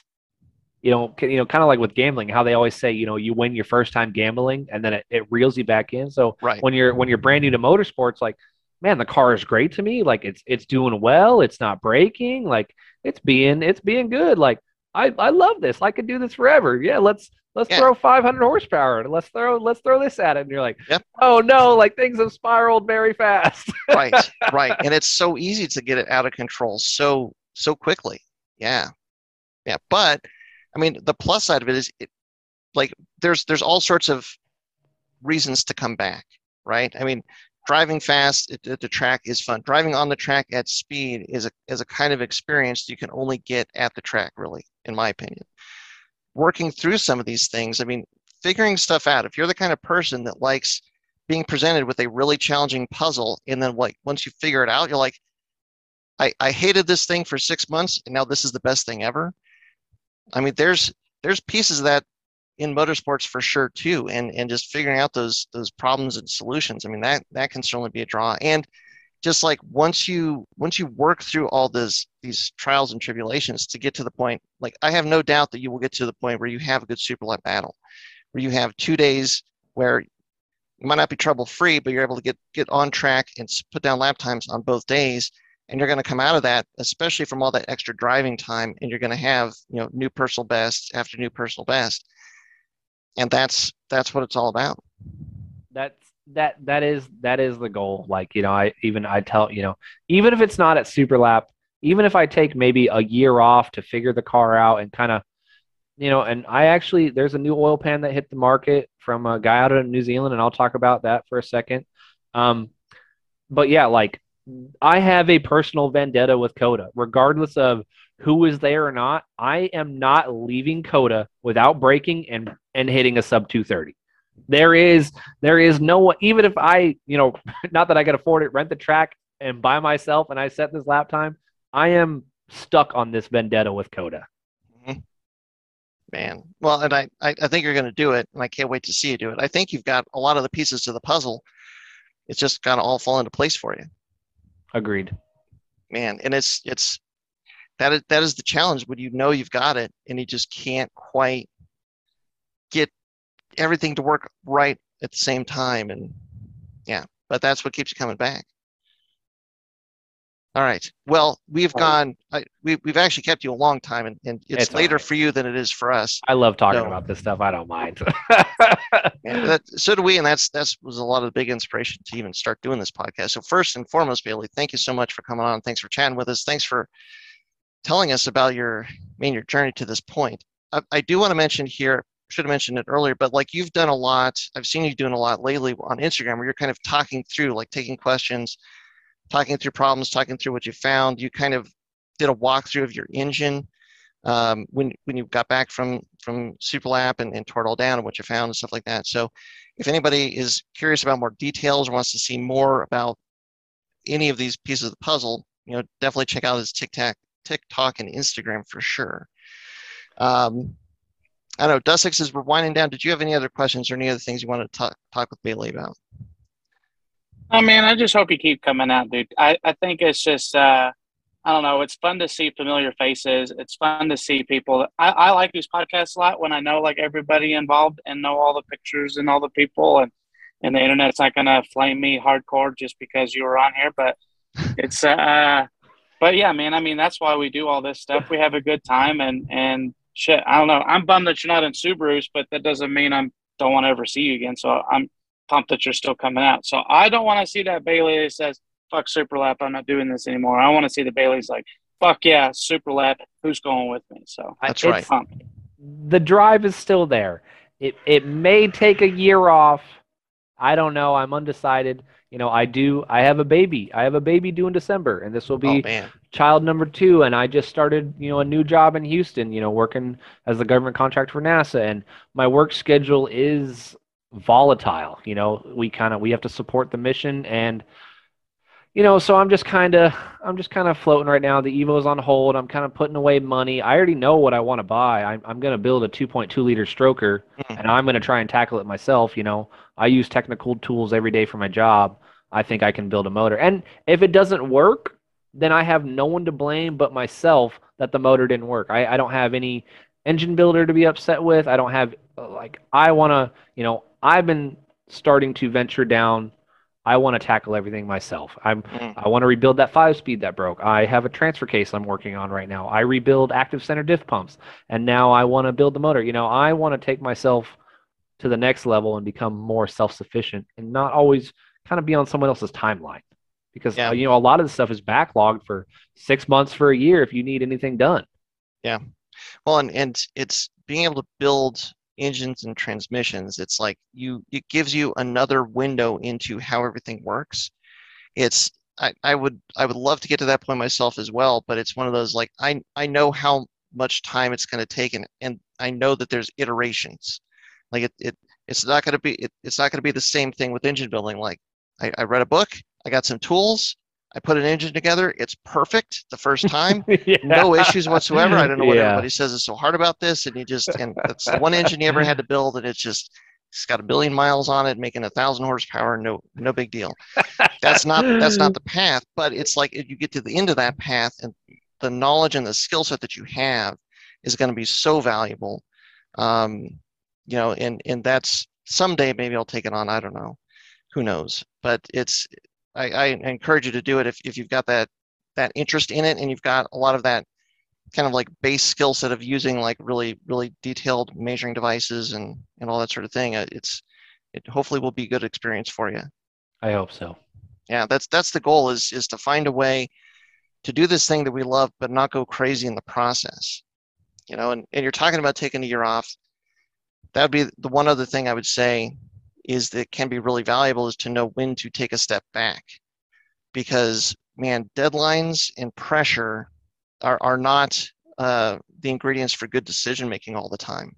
you know, you know, kind of like with gambling, how they always say, you know, you win your first time gambling and then it, it reels you back in. So Right. when you're when you're brand new to motorsports, like, man, the car is great to me. Like it's it's doing well. It's not breaking. Like it's being it's being good. Like I I love this. I could do this forever. Yeah, let's let's Yeah. throw 500 horsepower and let's throw let's throw this at it. And you're like, Yep. oh no, like things have spiraled very fast. right right and it's so easy to get it out of control so so quickly yeah yeah but i mean the plus side of it is it, like there's there's all sorts of reasons to come back right i mean driving fast at, at the track is fun. Driving on the track at speed is a is a kind of experience you can only get at the track really in my opinion. Working through some of these things i mean figuring stuff out. If you're the kind of person that likes being presented with a really challenging puzzle and then like once you figure it out you're like I, I hated this thing for six months and now this is the best thing ever. I mean there's there's pieces of that in motorsports for sure too and and just figuring out those those problems and solutions. I mean that that can certainly be a draw. And just like once you once you work through all this these trials and tribulations to get to the point like i have no doubt that you will get to the point where you have a good super lap battle where you have two days where you might not be trouble free, but you're able to get get on track and put down lap times on both days, and you're going to come out of that, especially from all that extra driving time, and you're going to have you know new personal best after new personal best, and that's that's what it's all about. that's that that is that is the goal. Like you know i even i tell you know even if it's not at super lap even if i take maybe a year off to figure the car out and kind of you know and i actually there's a new oil pan that hit the market from a guy out of new zealand and i'll talk about that for a second. Um but yeah like i have a personal vendetta with COTA. Regardless of who is there or not i am not leaving COTA without breaking and and hitting a sub 230 there is there is no even if I, you know, not that I can afford it, rent the track and buy myself and I set this lap time, I am stuck on this vendetta with COTA. Mm-hmm. Man, well, and I I, I think you're going to do it, and I can't wait to see you do it. I think you've got a lot of the pieces to the puzzle. It's just got to all fall into place for you. Agreed. man and it's it's that is that is the challenge when you know you've got it and you just can't quite everything to work right at the same time and yeah but that's what keeps you coming back all right well we've gone I, we, we've actually kept you a long time and, and it's, It's later right. for you than it is for us I love talking No. about this stuff. I don't mind. And that, so do we, and that's that's was a lot of the big inspiration to even start doing this podcast. So first and foremost, Bailey, thank you so much for coming on. Thanks for chatting with us. Thanks for telling us about your I mean your journey to this point. I, I do want to mention here, should have mentioned it earlier, but like you've done a lot. I've seen you doing a lot lately on Instagram, where you're kind of talking through, like taking questions, talking through problems, talking through what you found. You kind of did a walkthrough of your engine um, when when you got back from from Superlap and, and tore it all down and what you found and stuff like that. So if anybody is curious about more details or wants to see more about any of these pieces of the puzzle, you know, definitely check out his TikTok, TikTok and Instagram for sure. Um, I know, Dustin, as we're winding down, did you have any other questions or any other things you wanted to talk, talk with Bailey about? Oh man, I just hope you keep coming out, dude. I, I think it's just, uh, I don't know. It's fun to see familiar faces. It's fun to see people. I, I like these podcasts a lot when I know like everybody involved and know all the pictures and all the people and and the internet's not gonna flame me hardcore just because you were on here. But it's uh, but yeah, man. I mean, that's why we do all this stuff. We have a good time and and shit. I don't know. I'm bummed that you're not in Subarus, but that doesn't mean I'm don't want to ever see you again. So I'm pumped that you're still coming out. So I don't want to see that Bailey that says fuck super lap. I'm not doing this anymore. I want to see the Bailey's like, fuck yeah, super lap. Who's going with me? So that's right. Pumped. The drive is still there. It it may take a year off. I don't know. I'm undecided. You know, I do. I have a baby. I have a baby due in December, and this will be oh, child number two. And I just started, you know, a new job in Houston. You know, working as the government contractor for NASA, and my work schedule is volatile. You know, we kind of we have to support the mission and you know, so I'm just kind of I'm just kind of floating right now. The Evo's on hold. I'm kind of putting away money. I already know what I want to buy. I'm I'm going to build a 2.2 liter stroker, mm. and I'm going to try and tackle it myself. You know, I use technical tools every day for my job. I think I can build a motor, and if it doesn't work, then I have no one to blame but myself that the motor didn't work. I I don't have any engine builder to be upset with. I don't have like I want to. You know, I've been starting to venture down I want to tackle everything myself. I'm mm. I want to rebuild that five speed that broke. I have a transfer case I'm working on right now. I rebuild active center diff pumps, and now I want to build the motor. You know, I want to take myself to the next level and become more self sufficient, and not always kind of be on someone else's timeline. Because yeah. uh, you know a lot of the stuff is backlogged for six months for a year if you need anything done. Yeah, well, and and it's being able to build engines and transmissions it's like you it gives you another window into how everything works it's I, I would i would love to get to that point myself as well but it's one of those like i i know how much time it's going to take and and i know that there's iterations like it, it it's not going to be it, it's not going to be the same thing with engine building like I, I read a book i got some tools I put an engine together. It's perfect the first time. yeah. No issues whatsoever. I don't know what yeah. everybody says is so hard about this. And you just, and that's the one engine you ever had to build. And it's just, it's got a billion miles on it, making a thousand horsepower. No, no big deal. That's not, that's not the path. But it's like you get to the end of that path and the knowledge and the skill set that you have is going to be so valuable. Um, you know, and, and that's someday maybe I'll take it on. I don't know. Who knows? But it's, I, I encourage you to do it if, if you've got that that interest in it and you've got a lot of that kind of like base skill set of using like really really detailed measuring devices and and all that sort of thing uh, it's it hopefully will be a good experience for you. I hope so. Yeah that's that's the goal is is to find a way to do this thing that we love but not go crazy in the process. You know and, and you're talking about taking a year off. That would be the one other thing i would say is that can be really valuable is to know when to take a step back. Because man deadlines and pressure are, are not uh, the ingredients for good decision making all the time.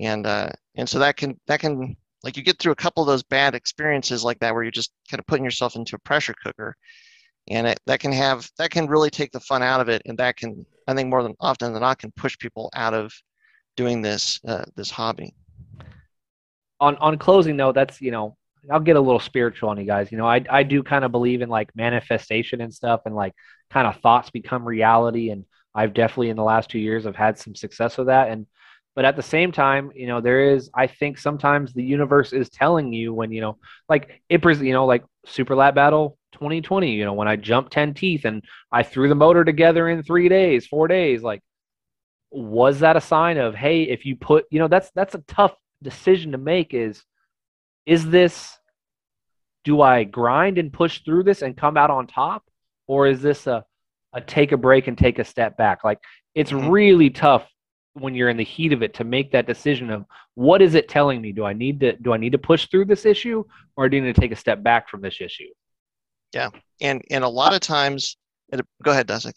And uh, and so that can that can like you get through a couple of those bad experiences like that where you're just kind of putting yourself into a pressure cooker. And it, that can have that can really take the fun out of it. And that can i think more than often than not can push people out of doing this uh, this hobby on on closing though, that's you know I'll get a little spiritual on you guys. You know, I I do kind of believe in like manifestation and stuff, and like kind of thoughts become reality. And I've definitely in the last two years I've had some success with that. And but at the same time, you know, there is I think sometimes the universe is telling you when you know, like it, you know, like Super Lap Battle 2020. You know, when I jumped ten teeth and I threw the motor together in three days, four days, like was that a sign of hey if you put you know that's that's a tough decision to make is is this do I grind and push through this and come out on top? Or is this a a take a break and take a step back? Like it's mm-hmm. really tough when you're in the heat of it to make that decision of what is it telling me? Do I need to do I need to push through this issue or do I need to take a step back from this issue? Yeah. And and a lot of times go ahead Dustin.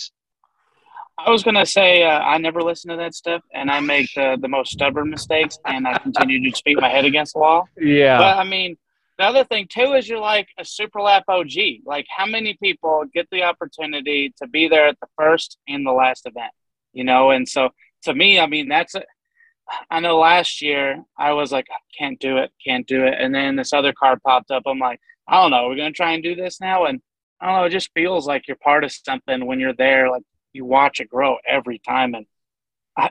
I was gonna say uh, I never listen to that stuff, and I make the, the most stubborn mistakes, and I continue to beat my head against the wall. Yeah. But I mean, the other thing too is you're like a super lap OG. Like, how many people get the opportunity to be there at the first and the last event? You know, and so to me, I mean, that's a, I know last year I was like, I can't do it, can't do it, and then this other card popped up. I'm like, I don't know, we're gonna try and do this now, and I don't know, it just feels like you're part of something when you're there. Like you watch it grow every time, and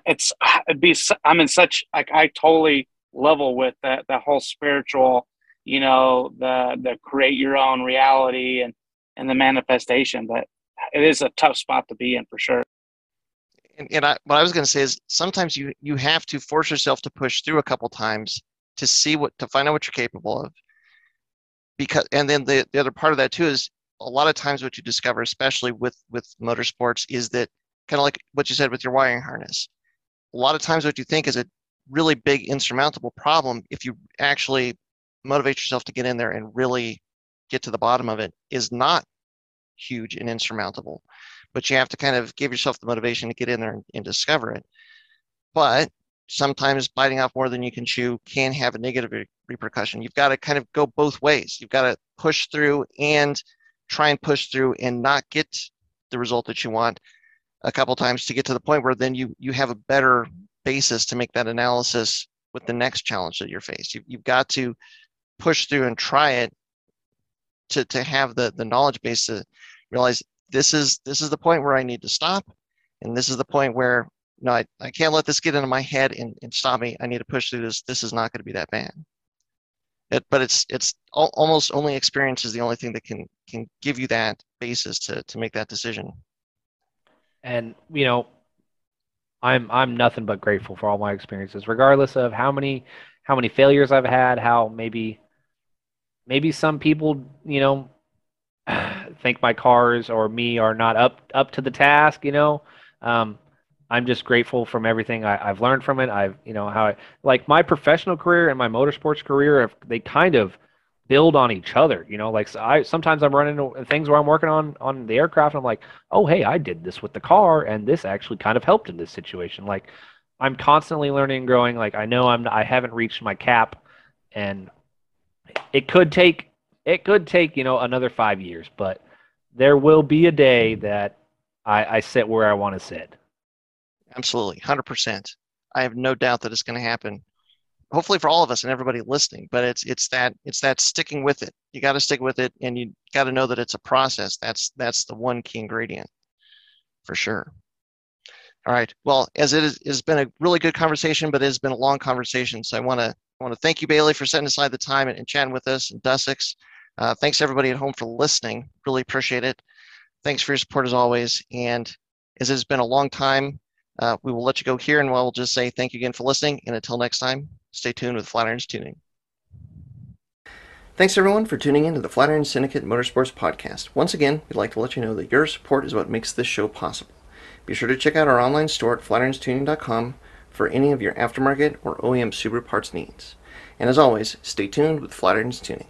it's it'd be. I'm in such like I totally level with that that whole spiritual, you know, the the create your own reality and and the manifestation. But it is a tough spot to be in for sure. And, and I, what I was going to say is sometimes you you have to force yourself to push through a couple times to see what to find out what you're capable of. Because and then the, the other part of that too is a lot of times what you discover, especially with with motorsports, is that kind of like what you said with your wiring harness. A lot of times what you think is a really big insurmountable problem, if you actually motivate yourself to get in there and really get to the bottom of it, is not huge and insurmountable. But you have to kind of give yourself the motivation to get in there and, and discover it. But sometimes biting off more than you can chew can have a negative re- repercussion. You've got to kind of go both ways. You've got to push through and try and push through and not get the result that you want a couple times to get to the point where then you you have a better basis to make that analysis with the next challenge that you're faced. You, you've got to push through and try it to, to have the, the knowledge base to realize this is this is the point where I need to stop. And this is the point where no, I, I can't let this get into my head and, and stop me. I need to push through this. This is not going to be that bad. It, but it's it's al- almost only experience is the only thing that can can give you that basis to to make that decision. And you know, I'm I'm nothing but grateful for all my experiences, regardless of how many how many failures I've had, how maybe maybe some people, you know, think my cars or me are not up up to the task, you know. Um, I'm just grateful from everything I, have learned from it. I've, you know, how I like my professional career and my motorsports career. Have, they kind of build on each other. You know, like so I sometimes I'm running into things where I'm working on on the aircraft. I'm like, oh hey, I did this with the car, and this actually kind of helped in this situation. Like I'm constantly learning and growing. Like I know I'm I haven't reached my cap, and it could take it could take you know another five years, but there will be a day that I, I sit where I want to sit. Absolutely, hundred percent. I have no doubt that it's going to happen hopefully for all of us and everybody listening but it's it's that it's that sticking with it. You got to stick with it and you got to know that it's a process. That's that's the one key ingredient for sure. All right well as it has been a really good conversation but it has been a long conversation so i want to want to thank you bailey for setting aside the time and, and chatting with us and Dustin. Uh, thanks everybody at home for listening. Really appreciate it. Thanks for your support as always and as it has been a long time uh, we will let you go here and we'll just say thank you again for listening and until next time Stay tuned with Flatirons Tuning. Thanks everyone for tuning in to the Flatiron Syndicate Motorsports Podcast. Once again, we'd like to let you know that your support is what makes this show possible. Be sure to check out our online store at flatironstuning.com for any of your aftermarket or OEM Subaru parts needs. And as always, stay tuned with Flatirons Tuning.